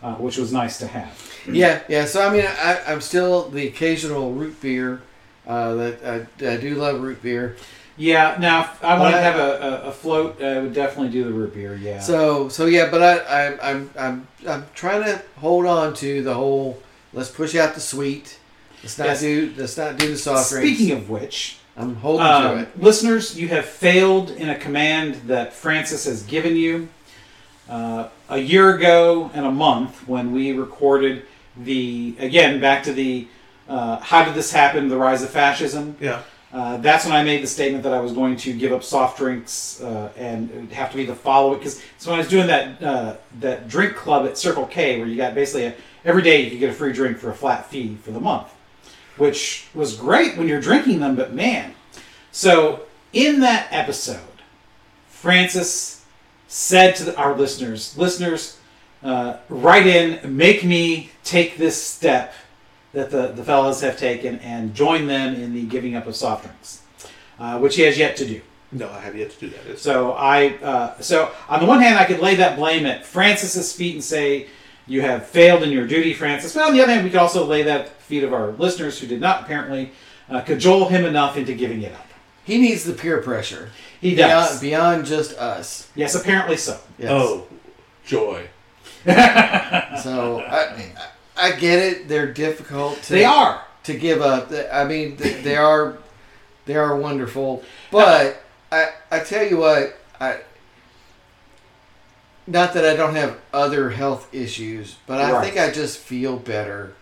uh, which was nice to have. Yeah, yeah. So I mean, I, I'm still the occasional root beer. Uh, that I, I do love root beer. Yeah, now if I want to have a, a, a float, I would definitely do the root beer. Yeah. So so yeah, but I, I I'm I'm I'm trying to hold on to the whole. Let's push out the sweet. Let's not Yes. do let's not do the soft drinks. Speaking of which, I'm holding to Um, it. listeners, you have failed in a command that Francis has given you. Uh, a year ago and a month, when we recorded the again back to the uh, how did this happen? The rise of fascism. Yeah. Uh, that's when I made the statement that I was going to give up soft drinks uh, and it would have to be the following because so when I was doing that uh, that drink club at Circle K where you got basically a, every day you could get a free drink for a flat fee for the month, which was great when you're drinking them, but man. So in that episode, Francis said to our listeners, listeners, uh, write in, make me take this step that the, the fellas have taken and join them in the giving up of soft drinks, uh, which he has yet to do. No, I have yet to do that. It's, So I, uh, so on the one hand, I could lay that blame at Francis's feet and say, "You have failed in your duty, Francis." But on the other hand, we could also lay that at the feet of our listeners who did not apparently uh, cajole him enough into giving it up. He needs the peer pressure. He beyond, does. beyond just us. Yes, apparently so. Yes. Oh, joy. So I, I get it. They're difficult. To, They are. to give up. I mean, they are they are wonderful, but I I tell you what, I not that I don't have other health issues, but I Right. think I just feel better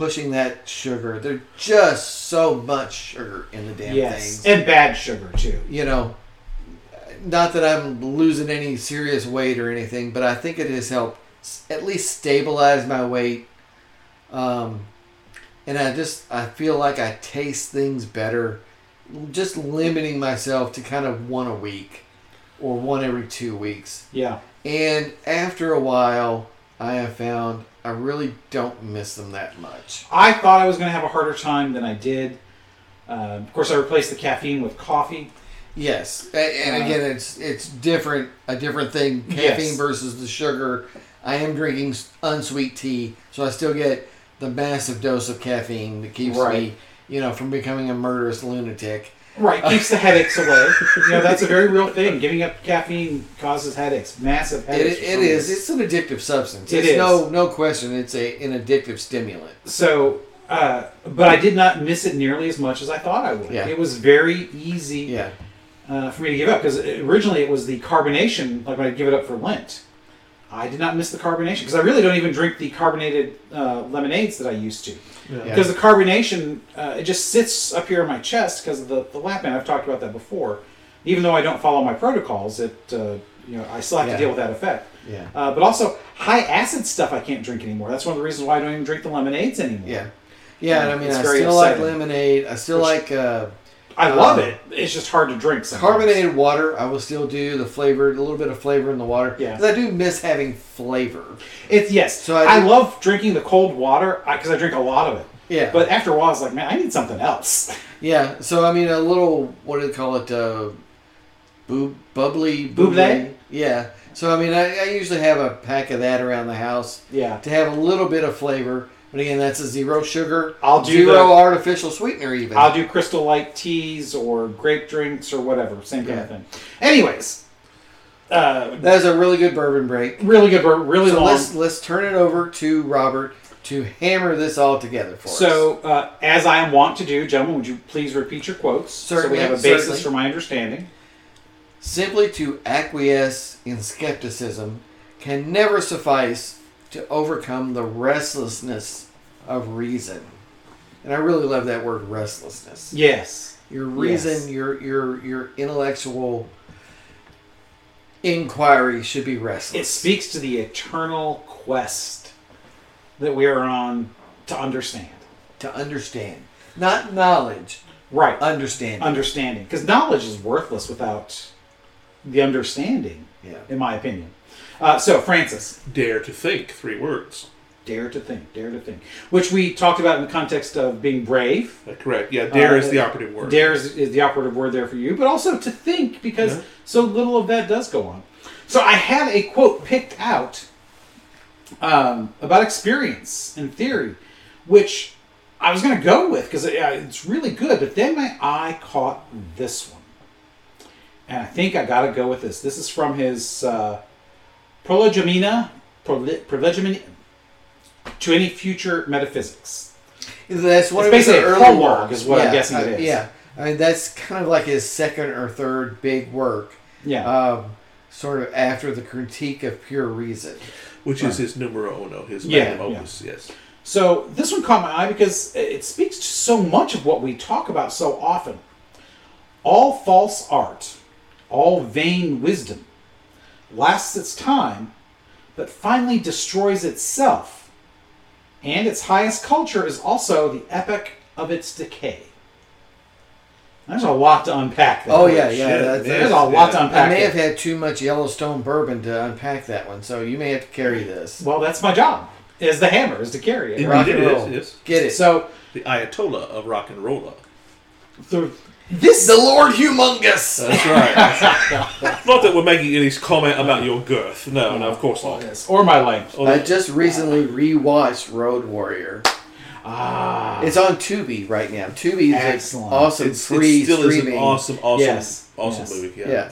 pushing that sugar. There's just so much sugar in the damn yes, things. and bad sugar too. you know, not that I'm losing any serious weight or anything, but I think it has helped at least stabilize my weight. Um, and I just I feel like I taste things better, just limiting myself to kind of one a week or one every two weeks. Yeah, And after a while, I have found I really don't miss them that much. I thought I was going to have a harder time than I did. Uh, of course, I replaced the caffeine with coffee. Yes, and Uh, again, it's it's different a different thing. Yes. Caffeine versus the sugar. I am drinking unsweet tea, so I still get the massive dose of caffeine that keeps Right. me, you know, from becoming a murderous lunatic. Right, keeps the headaches away. You know, that's a very real thing. Giving up caffeine causes headaches, massive It, headaches. it is. It's an addictive substance. It it's is. no no question. It's a an addictive stimulant. So, uh, but I did not miss it nearly as much as I thought I would. Yeah. It was very easy Yeah, uh, for me to give up because originally it was the carbonation, like when I give it up for Lent. I did not miss the carbonation because I really don't even drink the carbonated uh, lemonades that I used to. Yeah. Because the carbonation, uh, it just sits up here in my chest because of the, the lap band. I've talked about that before. Even though I don't follow my protocols, it uh, you know I still have Yeah. to deal with that effect. yeah, Uh, but also high acid stuff I can't drink anymore. That's one of the reasons why I don't even drink the lemonades anymore. yeah, yeah. And I mean, It's I very still like lemonade. I still Which- like uh, I love Um, it. It's just hard to drink. Sometimes. carbonated water. I will still do the flavored, a little bit of flavor in the water. Yeah. I do miss having flavor. It's yes. So I I, do- love drinking the cold water because I drink a lot of it. Yeah, But after a while, it's like, man, I need something else. Yeah, so I mean, a little what do they call it? Uh, boob, bubbly, bubbly. Yeah. So I mean, I, I usually have a pack of that around the house Yeah. to have a little bit of flavor. But again, that's a zero sugar, I'll do zero the- artificial sweetener. Even I'll do crystal light teas or grape drinks or whatever, same kind of thing. Anyways, uh, that is a really good bourbon break. really good, but really so long. let's let's turn it over to Robert to hammer this all together for us. So, uh, as I am wont to do, gentlemen, would you please repeat your quotes Certainly, so we have a basis certainly. for my understanding? Simply to acquiesce in skepticism can never suffice to overcome the restlessness of reason. And I really love that word restlessness. Yes. Your reason, Yes. your your your intellectual inquiry should be restless. It speaks to the eternal quest that we are on to understand. to understand. Not knowledge, Right. understanding. understanding. Because knowledge is worthless without the understanding, yeah. in my opinion. Uh, so, Francis, Dare to think. Three words. dare to think, dare to think. Which we talked about in the context of being brave. Uh, correct. Yeah, dare Uh, is the operative word. Dare is, is the operative word there for you, but also to think because Yeah. so little of that does go on. So I had a quote picked out um, about experience and theory, which I was going to go with because it, uh, it's really good, but then my eye caught this one. And I think I got to go with this. This is from his uh, Prolegomena, Prolegomena to any future metaphysics. That's one It's of his basically a early prologue works. is what I'm guessing it uh, is. Yeah. I mean, that's kind of like his second or third big work. Yeah. um, sort of after the critique of pure reason. which Right. is his numero uno, his Yeah, magnum yeah. opus. Yes. So this one caught my eye because it speaks to so much of what we talk about so often. All false art, all vain wisdom, lasts its time, but finally destroys itself. And its highest culture is also the epic of its decay. There's a lot to unpack there. Oh yeah, yeah. shit, that's, man. There's a that's- lot to unpack. I may there. have had too much Yellowstone bourbon to unpack that one, so you may have to carry this. Well, that's my job. Is the hammer is to carry it. Rock and it roll. is, yes. Get it? So The Ayatollah of rock and rolla. the, this the Lord Humungus. That's right. not that we're making any comment about your girth. No, no, of course not. Yes, or my length. Although- I just recently rewatched Road Warrior. Ah, It's on Tubi right now. Tubi is an Excellent. awesome it's, free it still is streaming. an awesome, awesome, Yes, awesome yes. movie. Yeah. yeah.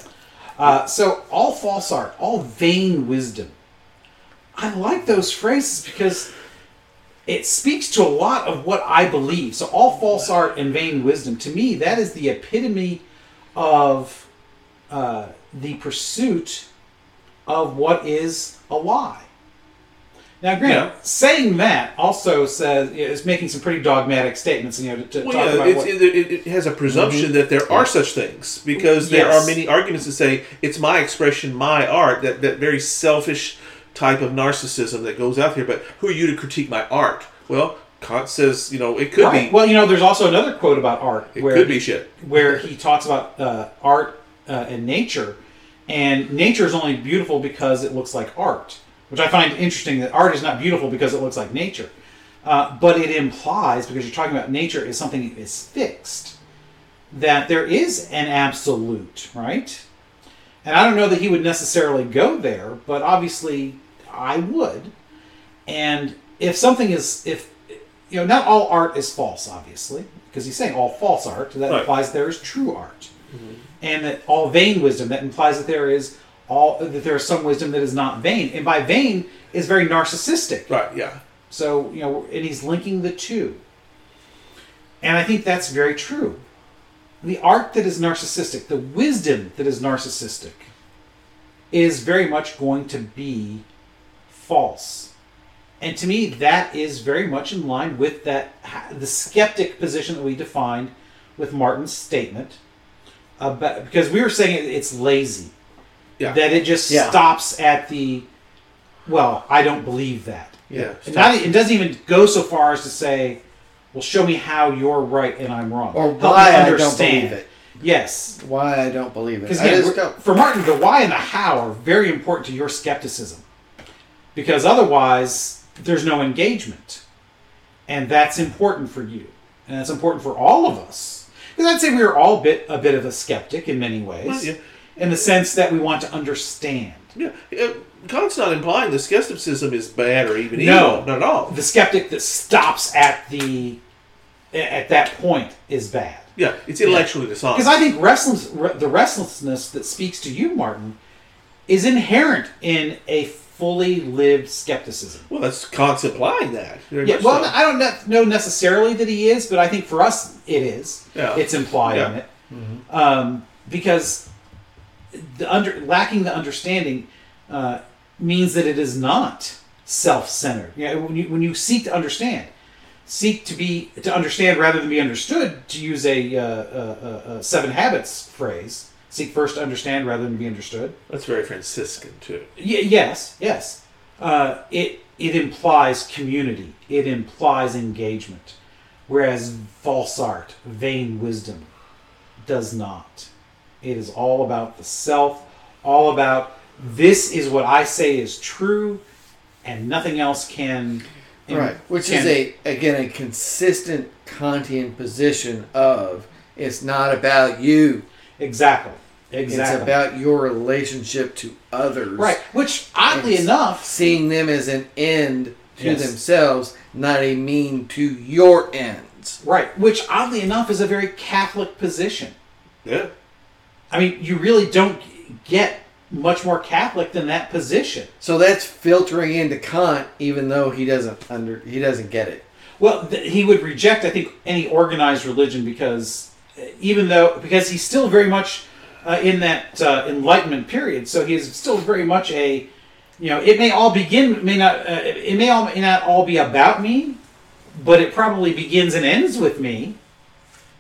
uh, so all false art, all vain wisdom. I like those phrases because it speaks to a lot of what I believe. So all false art and vain wisdom, to me, that is the epitome of uh, the pursuit of what is a lie. Now, granted, Yeah. saying that also says is making some pretty dogmatic statements. You know, to, to Well, talk yeah, about it's, what, it, it, it has a presumption that there are such things because there are many arguments that say it's my expression, my art. That that very selfish type of narcissism that goes out here. But who are you to critique my art? Well, Kant says you know it could Right. be. Well, you know, there's also another quote about art it where could be shit. where he talks about uh, art uh, and nature, and nature is only beautiful because it looks like art, which I find interesting. That art is not beautiful because it looks like nature, uh, but it implies because you're talking about nature is something that is fixed, that there is an absolute, right? And I don't know that he would necessarily go there, but obviously I would. And if something is, if you know, not all art is false, obviously, because he's saying all false art. That Right. implies there is true art, mm-hmm. and that all vain wisdom. That implies that there is all that there is some wisdom that is not vain. And by vain is very narcissistic. Right. Yeah. So you know, and he's linking the two. And I think that's very true. The art that is narcissistic, the wisdom that is narcissistic, is very much going to be false. And to me, that is very much in line with that the skeptic position that we defined with Martin's statement. About, because we were saying it's lazy. Yeah. That it just Yeah. stops at the, well, I don't believe that. Yeah. And not, it doesn't even go so far as to say, well, show me how you're right and I'm wrong. Or Help why I don't believe it. Yes. Why I don't believe it. Because I again, just we're- don't. for Martin, the why and the how are very important to your skepticism. Because otherwise, there's no engagement. And that's important for you. And that's important for all of us. Because I'd say we're all bit a bit of a skeptic in many ways. Well, yeah. In the sense that we want to understand. Yeah. Kant's not implying the skepticism is bad or even No. evil. Not at all. The skeptic that stops at the at that point is bad. Yeah. It's intellectually dishonest. Because I think restless, re- the restlessness that speaks to you, Martin, is inherent in a fully lived skepticism. well, that's Kant's implying that. Yeah, well, so. I don't know necessarily that he is, but I think for us it is. Yeah. It's implied Yeah. in it um, because the under lacking the understanding uh, means that it is not self-centered. Yeah, when you when you seek to understand, seek to be to understand rather than be understood. To use a, uh, Seven Habits phrase, seek first to understand rather than be understood. that's very Franciscan too. Y- yes, yes. Uh, it it implies community. It implies engagement, whereas false art, vain wisdom, does not. It is all about the self. All about this is what I say is true, and nothing else can. Right. Which can- is a again a consistent Kantian position of it's not about you. Exactly exactly It's about your relationship to others. right. Which oddly enough, Seeing them as an end to Yes. themselves, not a mean to your ends. right. Which oddly enough is a very Catholic position. Yeah. I mean, you really don't get much more Catholic than that position. So that's filtering into Kant, even though he doesn't under he doesn't get it. Well, th- he would reject, I think, any organized religion because even though because he's still very much uh, in that uh, Enlightenment period, so he is still very much a you know it may all begin may not uh, it may all may not all be about me, but it probably begins and ends with me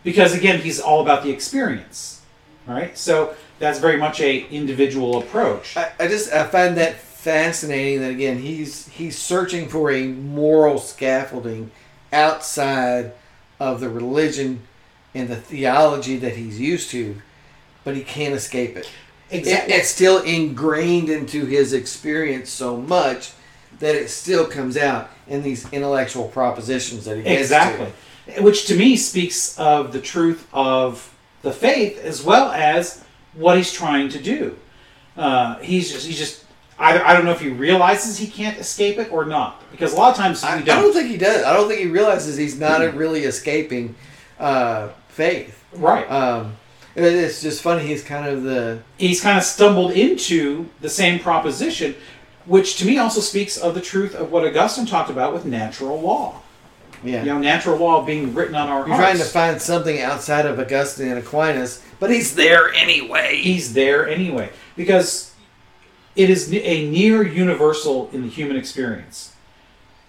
because again he's all about the experience, right? So that's very much a individual approach. I, I just I find that fascinating that again he's he's searching for a moral scaffolding outside of the religion and the theology that he's used to, but he can't escape it. It- it's still ingrained into his experience so much that it still comes out in these intellectual propositions that he gets Exactly. Which to me speaks of the truth of the faith as well as what he's trying to do. Uh, he's just, he's just either I don't know if he realizes he can't escape it or not because a lot of times I, we I don't. don't think he does. I don't think he realizes he's not really escaping uh, faith. right. Um, it's just funny. He's kind of the he's kind of stumbled into the same proposition which to me also speaks of the truth of what Augustine talked about with natural law. Yeah. You know, natural law being written on our You're hearts. trying to find something outside of Augustine and Aquinas, but he's there anyway. He's there anyway because it is a near universal in the human experience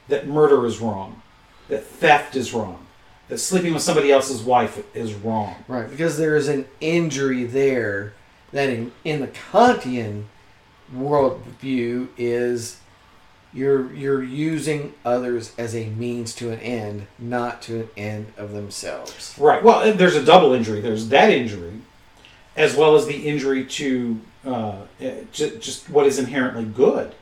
that murder is wrong, that theft is wrong, that sleeping with somebody else's wife is wrong. Right, because there is an injury there that in, in the Kantian worldview is you're you're using others as a means to an end, not to an end of themselves. Right. Well, there's a double injury. There's that injury, as well as the injury to uh, just, just what is inherently good.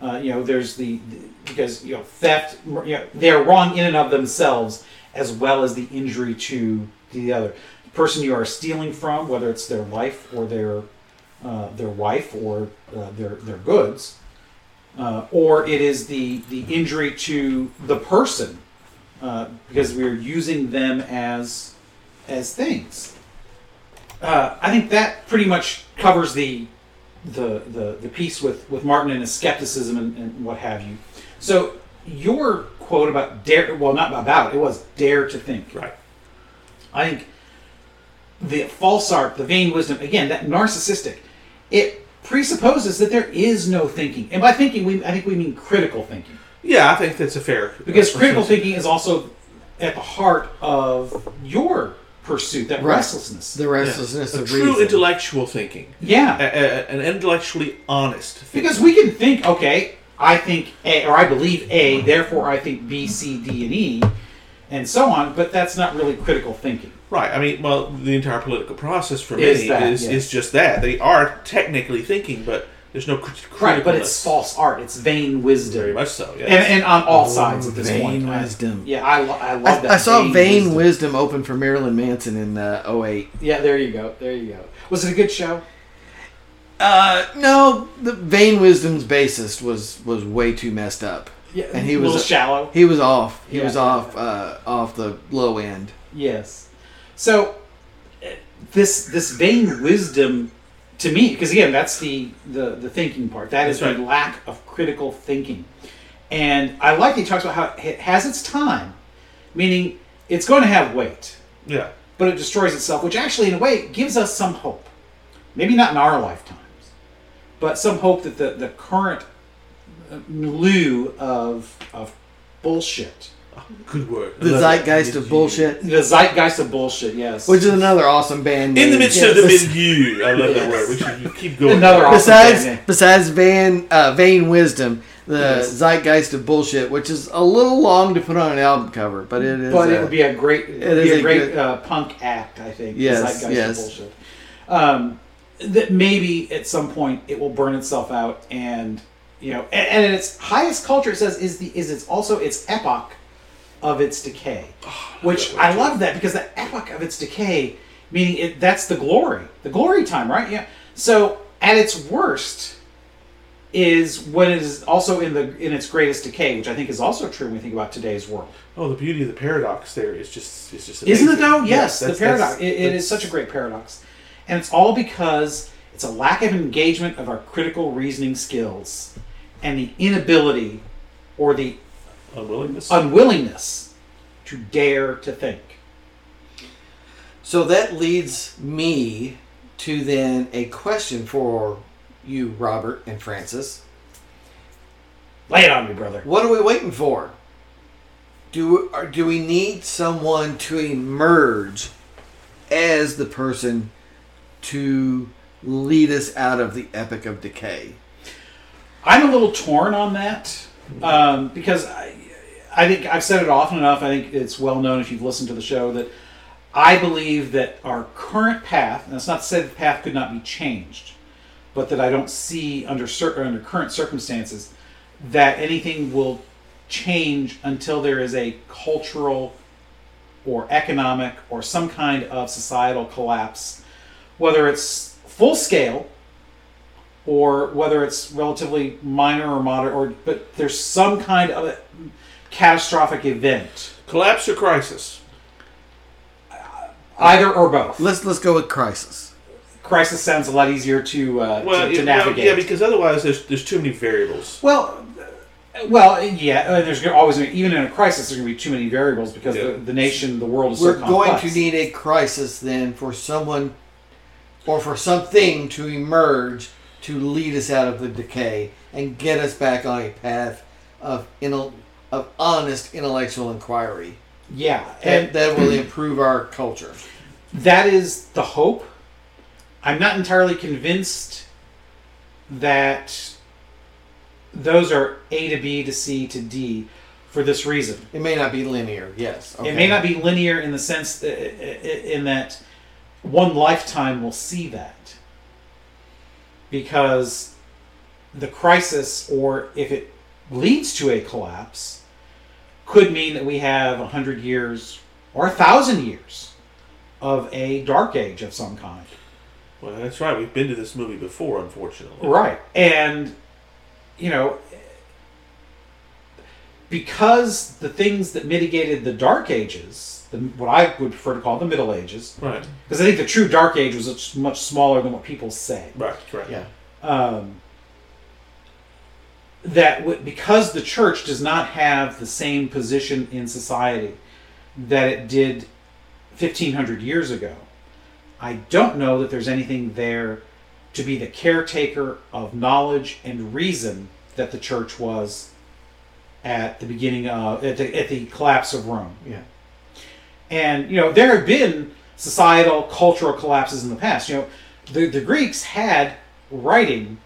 Uh, you know, there's the, the because you know theft. You know, they're wrong in and of themselves, as well as the injury to the other the person you are stealing from, whether it's their life or their uh, their wife or uh, their their goods, uh, or it is the the injury to the person uh, because we're using them as as things. Uh, I think that pretty much covers the the the, the piece with, with Martin and his skepticism and, and what have you. So your quote about dare well not about it was dare to think. Right. I think the false art, the vain wisdom, again, that narcissistic, it presupposes that there is no thinking. And by thinking, we I think we mean critical thinking. Yeah, I think that's a fair. Because critical thinking is also at the heart of your pursuit, that Right. restlessness. The restlessness a of true reason. intellectual thinking, a, yeah. a- an intellectually honest. Thinking. Because we can think, okay, I think A, or I believe A, therefore I think B, C, D, and E, and so on, but that's not really critical thinking. Right. I mean, well, the entire political process for Is many that, is, yes. is just that. They are technically thinking, but there's no crit- Right, but it's false art. It's vain wisdom. Very much so. Yes. And, and on all sides at this vain point. I- wisdom. yeah, I, lo- I love that. I, I saw Vain wisdom. open for Marilyn Manson in uh, 08. Yeah, there you go. There you go. Was it a good show? Uh, no, the Vain Wisdom's bassist was was way too messed up. Yeah, And he a was- little shallow. He was off. He Yeah. was off uh, off the low end. Yes. So uh, this this vain wisdom to me, because again, that's the, the the thinking part. That is That's the right. lack of critical thinking. And I like that he talks about how it has its time, meaning it's going to have weight, yeah. but it destroys itself, which actually, in a way, gives us some hope. Maybe not in our lifetimes, but some hope that the, the current uh, milieu of, of bullshit, Good word. The zeitgeist of bullshit, the zeitgeist of bullshit, yes. which is another awesome band. In the name. midst of the Bes- milieu. I love that word. We should keep going. Another awesome Besides, band besides Van uh, Vain Wisdom, the Yes. zeitgeist of bullshit, which is a little long to put on an album cover, but it is. But it uh, would be a great, it it would be is a a great good- uh, punk act, I think. the Yes, Zeitgeist of yes. Bullshit. Um, that maybe at some point it will burn itself out, and you know, and, and in its highest culture, it says is the is it's also its epoch of its decay, oh, which I love that because the epoch of its decay, meaning it, that's the glory, the glory time, right? Yeah. So at its worst is when it is also in the in its greatest decay, which I think is also true when we think about today's world. Oh, the beauty of the paradox there is just is just Isn't it though? Yes, the paradox. that's- It, it that's- is such a great paradox, and it's all because it's a lack of engagement of our critical reasoning skills, and the inability or the unwillingness. unwillingness to dare to think. So that leads me to then a question for you, Robert and Francis. Lay it on me, brother. What are we waiting for? Do or do we need someone to emerge as the person to lead us out of the epic of decay? I'm a little torn on that um, because I, I think I've said it often enough. I think it's well known if you've listened to the show that I believe that our current path, and that's not to say the path could not be changed, but that I don't see under cer- under current circumstances that anything will change until there is a cultural or economic or some kind of societal collapse, whether it's full scale or whether it's relatively minor or moderate, or but there's some kind of a catastrophic event, Collapse or crisis? either or both. Let's let's go with crisis. crisis sounds a lot easier to uh, Well, to, to it- well, navigate. yeah, because otherwise there's there's too many variables. Well, well, yeah. uh, There's gonna- always even in a crisis, there's going to be too many variables because Yeah. the, the nation, the world is We're so going to need a crisis then for someone or for something to emerge to lead us out of the decay and get us back on a path of intel- of honest intellectual inquiry. yeah, And and that will improve our culture. that is the hope. I'm not entirely convinced that those are A to B to C to D for this reason. It may not be linear, yes. It may not be linear in the sense that, in that one lifetime will see that because the crisis, or if it leads to a collapse, could mean that we have a hundred years or a thousand years of a dark age of some kind. Well, that's right. We've been to this movie before, unfortunately. Right. And, you know, because the things that mitigated the Dark Ages, the, what I would prefer to call the Middle Ages, Right. because I think the true Dark Age was much- much smaller than what people say. Right. Right. Yeah. Um, that w- because the church does not have the same position in society that it did 1500 years ago, I don't know that there's anything there to be the caretaker of knowledge and reason that the church was at the beginning of at the, at the collapse of Rome. Yeah. And you know there have been societal cultural collapses in the past. You know the the Greeks had writing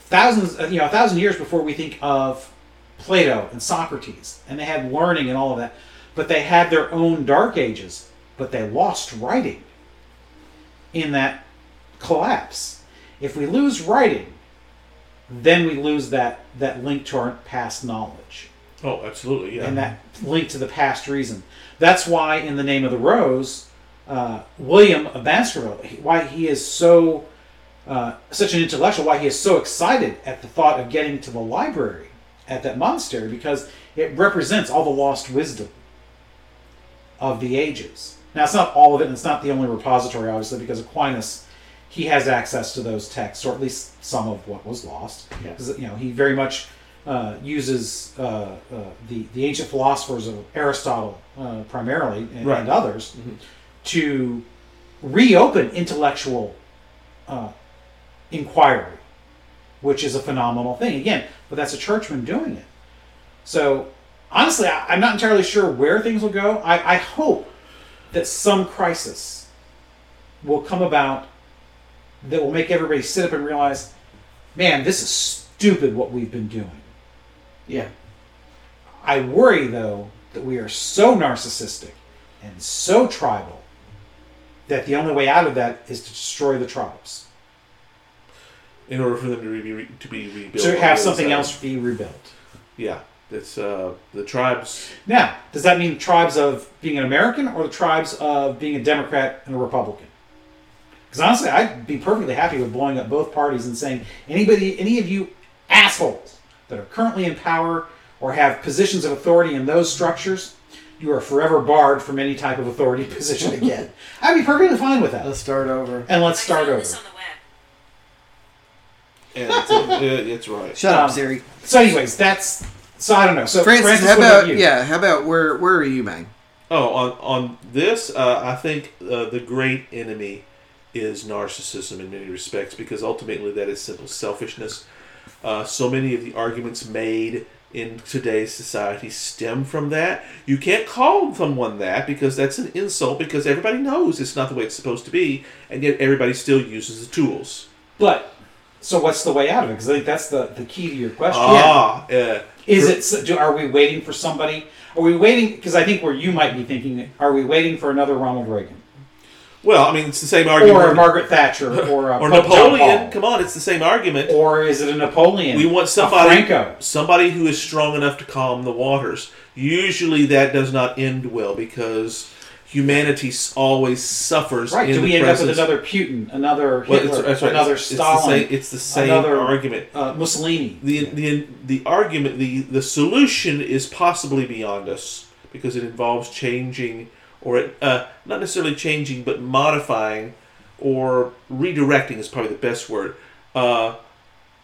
thousands uh, you know a thousand years before we think of Plato and Socrates, and they had learning and all of that. But they had their own dark ages, but they lost writing in that collapse. If we lose writing, then we lose that that link to our past knowledge Oh, absolutely. Yeah. and that link to the past reason. That's why, in the name of the rose, uh, William of Baskerville, why he is so uh, such an intellectual, why he is so excited at the thought of getting to the library at that monastery, because it represents all the lost wisdom of the ages. Now, it's not all of it, and it's not the only repository, obviously, because Aquinas he has access to those texts, or at least some of what was lost. Because you know he very much uh, uses uh, uh, the the ancient philosophers of Aristotle uh, primarily and, Right. and others to reopen intellectual uh, inquiry, which is a phenomenal thing. Again, but that's a churchman doing it. So honestly, I, I'm not entirely sure where things will go. I, I hope that some crisis will come about that will make everybody sit up and realize, man, this is stupid what we've been doing. Yeah. I worry though that we are so narcissistic and so tribal that the only way out of that is to destroy the tribes. In order for them to be re- to be rebuilt. To have something else be rebuilt. Yeah. That's uh, the tribes. Now, does that mean tribes of being an American or the tribes of being a Democrat and a Republican? Because honestly, I'd be perfectly happy with blowing up both parties and saying anybody, any of you assholes that are currently in power or have positions of authority in those structures, you are forever barred from any type of authority position again. I'd be perfectly fine with that. Let's start over. And let's start over. this on the web. And it's, uh, it's right. Shut up, Um, Siri. So, anyways, that's so I don't know. So, Francis, Francis, how what about, you? yeah? How about where where are you, man? Oh, on on this, uh, I think uh, the great enemy is narcissism in many respects because ultimately that is simple selfishness. Uh, so many of the arguments made in today's society stem from that. You can't call someone that because that's an insult because everybody knows it's not the way it's supposed to be, and yet everybody still uses the tools. But so, what's the way out of it? Because I think that's the, the key to your question. Ah, uh, Is it? Do, are we waiting for somebody? Are we waiting? Because I think where you might be thinking, are we waiting for another Ronald Reagan well, I mean, it's the same argument. or Margaret Thatcher or a or Napoleon. Come on, it's the same argument. Or is it a Napoleon? We want somebody Franco. somebody who is strong enough to calm the waters. Usually that does not end well because humanity always suffers Right? Do we end up with another Putin, another well, Hitler, that's right. another it's, Stalin, It's the same, it's the same another- argument. uh, Mussolini? The, the the argument the the solution is possibly beyond us because it involves changing or it, uh, not necessarily changing but modifying or redirecting is probably the best word, uh,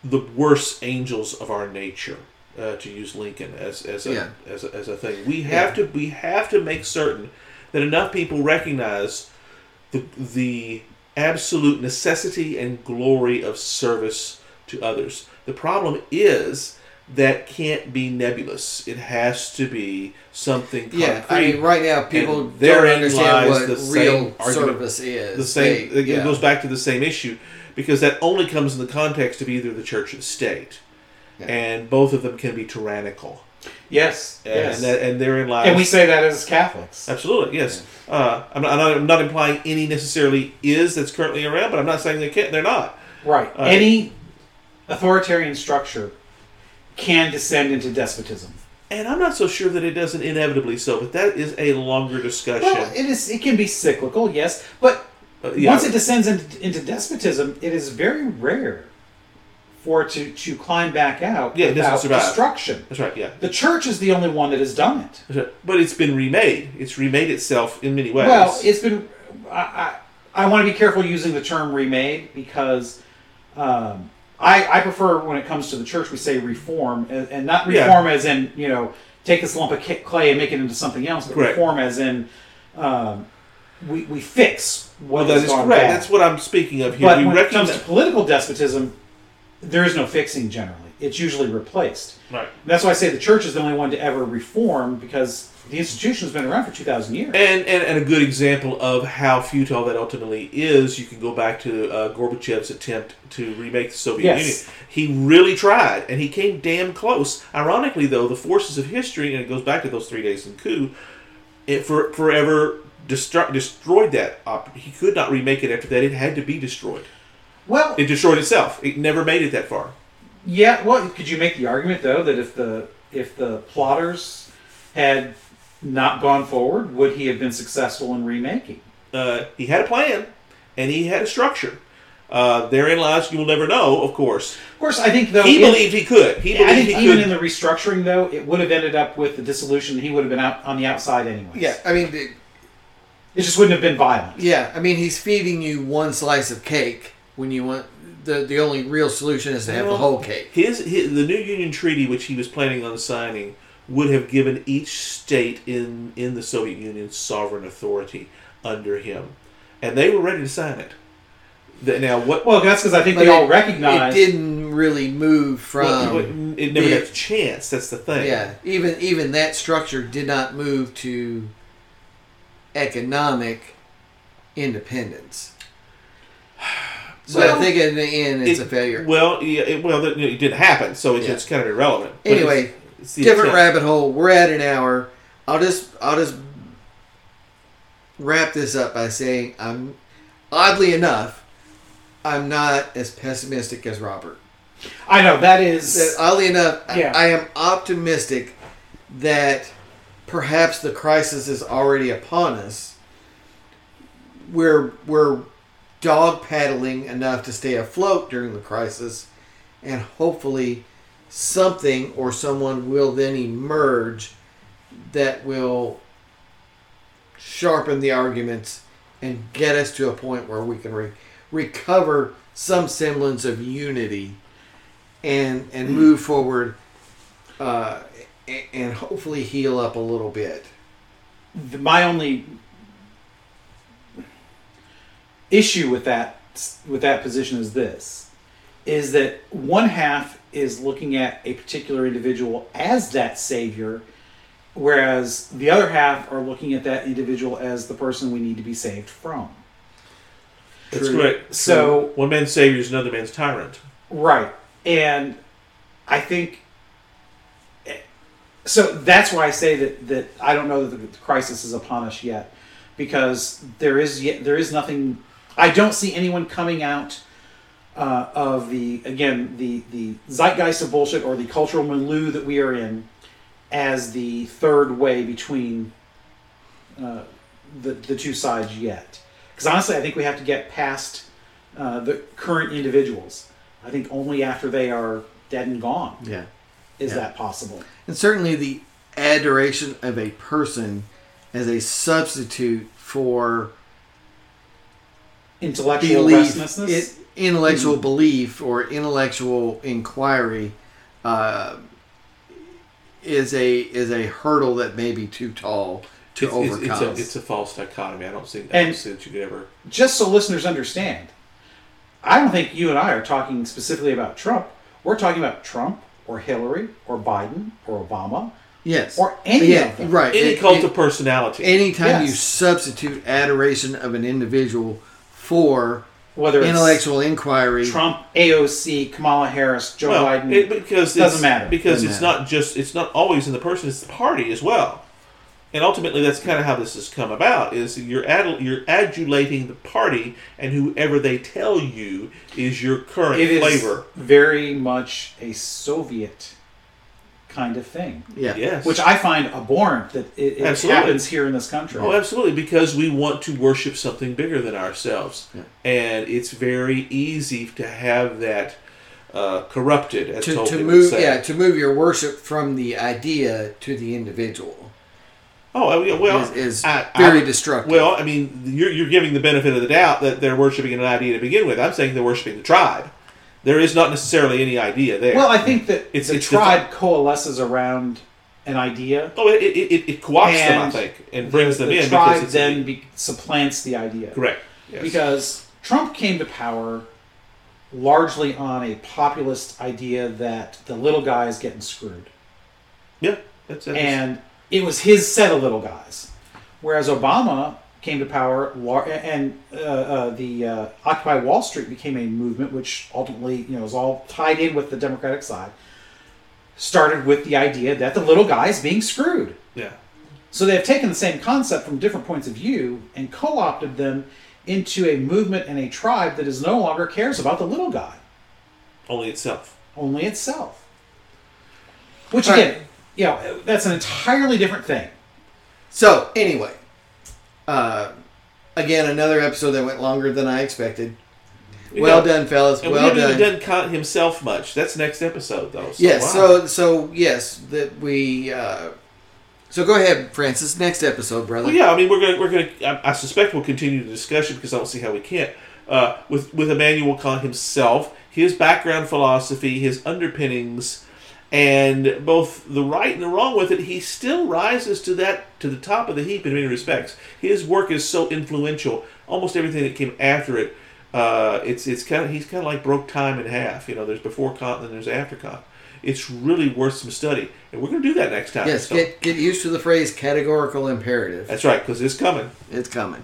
the worst angels of our nature. Uh, to use Lincoln as as a, Yeah. as a, as a thing, we have to we have to make certain that enough people recognize the the absolute necessity and glory of service to others. The problem is that can't be nebulous. It has to be something concrete. Yeah, I mean, right now people And don't understand what the real service is. the same. They- it yeah. goes back to the same issue because that only comes in the context of either the church or state, Yeah. and both of them can be tyrannical. Yes. And yes. that, and therein lies. and we say that as Catholics. Absolutely, yes. Uh, I'm, not, I'm, not, I'm not implying any necessarily is that's currently around, but I'm not saying they can't. They're not. Right. Uh, Any authoritarian structure can descend into despotism. And I'm not so sure that it doesn't inevitably so, but that is a longer discussion. Well, it is. It can be cyclical, yes, but Uh, yeah. once it descends into, into despotism, it is very rare for it to, to climb back out Yeah, without destruction. That's right, yeah. The church is the only one that has done it. Right. But it's been remade. It's remade itself in many ways. Well, it's been. I, I, I want to be careful using the term remade because um, I, I prefer when it comes to the church we say reform and, and not Yeah. reform as in you know take this lump of clay and make it into something else, but Correct. reform as in um, we, we fix what well, that has is gone correct. bad. That's what I'm speaking of here. but we when it comes to political despotism, there is no fixing generally. It's usually replaced. right. And that's why I say the church is the only one to ever reform because the institution has been around for two thousand years. And, and, and a good example of how futile that ultimately is, you can go back to uh, Gorbachev's attempt to remake the Soviet Yes. Union. He really tried, and he came damn close. Ironically, though, the forces of history, and it goes back to those three days in coup, it for, forever destru- destroyed that. Op- he could not remake it after that. It had to be destroyed. well, It destroyed itself. It never made it that far. Yeah, well, could you make the argument though that if the if the plotters had not gone forward, would he have been successful in remaking? Uh, he had a plan, and he had a structure. Uh, therein lies you will never know, of course. Of course, I think though He if- believed he could. He I think he even could. in the restructuring though, it would have ended up with the dissolution. He would have been out on the outside anyway. yeah, I mean, the- it just wouldn't have been violent. yeah, I mean, he's feeding you one slice of cake when you want the the only real solution is to have the whole cake. His, his the new union treaty, which he was planning on signing, would have given each state in in the Soviet Union sovereign authority under him, and they were ready to sign it. The- now, what? Well, that's because I think But they all recognized it didn't really move from. what- what- it never the- got a chance. That's the thing. Yeah, even even that structure did not move to economic independence. So Well, I think in the end, it's it- a failure. Well, yeah, it, well, it, it didn't happen, so it's, Yeah. it's kind of irrelevant. But Anyway, it's- it's the different attempt. rabbit hole. We're at an hour. I'll just I'll just wrap this up by saying I'm oddly enough I'm not as pessimistic as Robert. I know that is. That oddly enough, I- Yeah. I am optimistic that perhaps the crisis is already upon us. We're we're dog paddling enough to stay afloat during the crisis, and hopefully something or someone will then emerge that will sharpen the arguments and get us to a point where we can re- recover some semblance of unity and and move forward uh, and hopefully heal up a little bit. the- my only issue with that with that position is this is that one half is looking at a particular individual as that savior whereas the other half are looking at that individual as the person we need to be saved from That's True. correct. So- one man's savior is another man's tyrant. Right. And I think so that's why I say that that I don't know that the crisis is upon us yet because there is yet there is nothing I don't see anyone coming out uh, of the again the the zeitgeist of bullshit or the cultural milieu that we are in as the third way between uh, the the two sides yet. Because honestly, I think we have to get past uh, the current individuals. I think only after they are dead and gone Yeah. is Yeah. that possible. And certainly the adoration of a person as a substitute for intellectual belief, restlessness. it, intellectual belief or intellectual inquiry uh, is a is a hurdle that may be too tall to It's, it's, overcome. it's, a, it's a false dichotomy. I don't think I And- don't see that you could ever. just so listeners understand, I don't think you and I are talking specifically about Trump. We're talking about Trump or Hillary or Biden or Obama yes, or any yeah, of them. right. Any It- cult it- of personality. anytime you substitute adoration of an individual for Whether it's intellectual inquiry, Trump, AOC, Kamala Harris, Joe well, Biden. it, because Doesn't it's, matter. because Doesn't it's matter. not just it's not always in the person; it's the party as well. And ultimately, that's kind of how this has come about: is you're ad, you're adulating the party, and whoever they tell you is your current it is flavor. very much a Soviet kind of thing, yeah, Yes, which I find abhorrent that it, it happens here in this country. Oh, absolutely, because we want to worship something bigger than ourselves, Yeah. and it's very easy to have that uh, corrupted, as to, to move yeah to move your worship from the idea to the individual Oh, I mean, well, is, is I- I very would- destructive. Well, I mean, you're, you're giving the benefit of the doubt that they're worshiping an idea to begin with. I'm saying they're worshiping the tribe. There is not necessarily any idea there. Well, I think that It's- the it's the- tribe coalesces around an idea. oh, it, it, it, it co-opts them, I think, and brings the, them the in tribe because then a, be, supplants the idea. correct. Yes. Because Trump came to power largely on a populist idea that the little guy is getting screwed. yeah, that's, that's And it was his set of little guys. Whereas Obama came to power, and uh, uh, the uh, Occupy Wall Street became a movement, which ultimately, you know, was all tied in with the Democratic side. Started with the idea that the little guy is being screwed. yeah. So they have taken the same concept from different points of view and co-opted them into a movement and a tribe that is no longer cares about the little guy, Only itself. only itself. Which All right. again, you know, that's an entirely different thing. So anyway, uh, again, another episode that went longer than I expected. You Well know, done, fellas. And well we haven't done. even done Kant himself much. That's next episode, though. So, yes. wow. So so yes, that we. Uh, so go ahead, Francis. Next episode, brother. Well, yeah, I mean, we're gonna we're gonna. I, I suspect we'll continue the discussion because I don't see how we can't. Uh, with with Immanuel Kant himself, his background philosophy, his underpinnings, and both the right and the wrong with it, he still rises to that to the top of the heap in many respects. His work is so influential. Almost everything that came after it, uh, it's it's kind of he's kind of like broke time in half. You know, there's before Kant and there's after Kant. It's really worth some study, and we're going to do that next time. Yes. So- Get get used to the phrase categorical imperative. that's right, because it's coming. It's coming.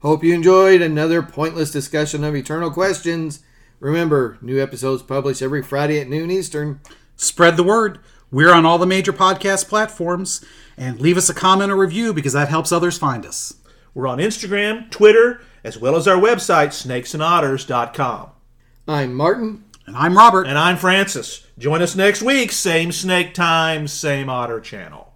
Hope you enjoyed another pointless discussion of eternal questions. Remember, new episodes published every Friday at noon Eastern. Spread the word. We're on all the major podcast platforms. And leave us a comment or review because that helps others find us. We're on Instagram, Twitter, as well as our website, snakesandotters.com. I'm Martin. And I'm Robert. And I'm Francis. Join us next week, same snake time, same otter channel.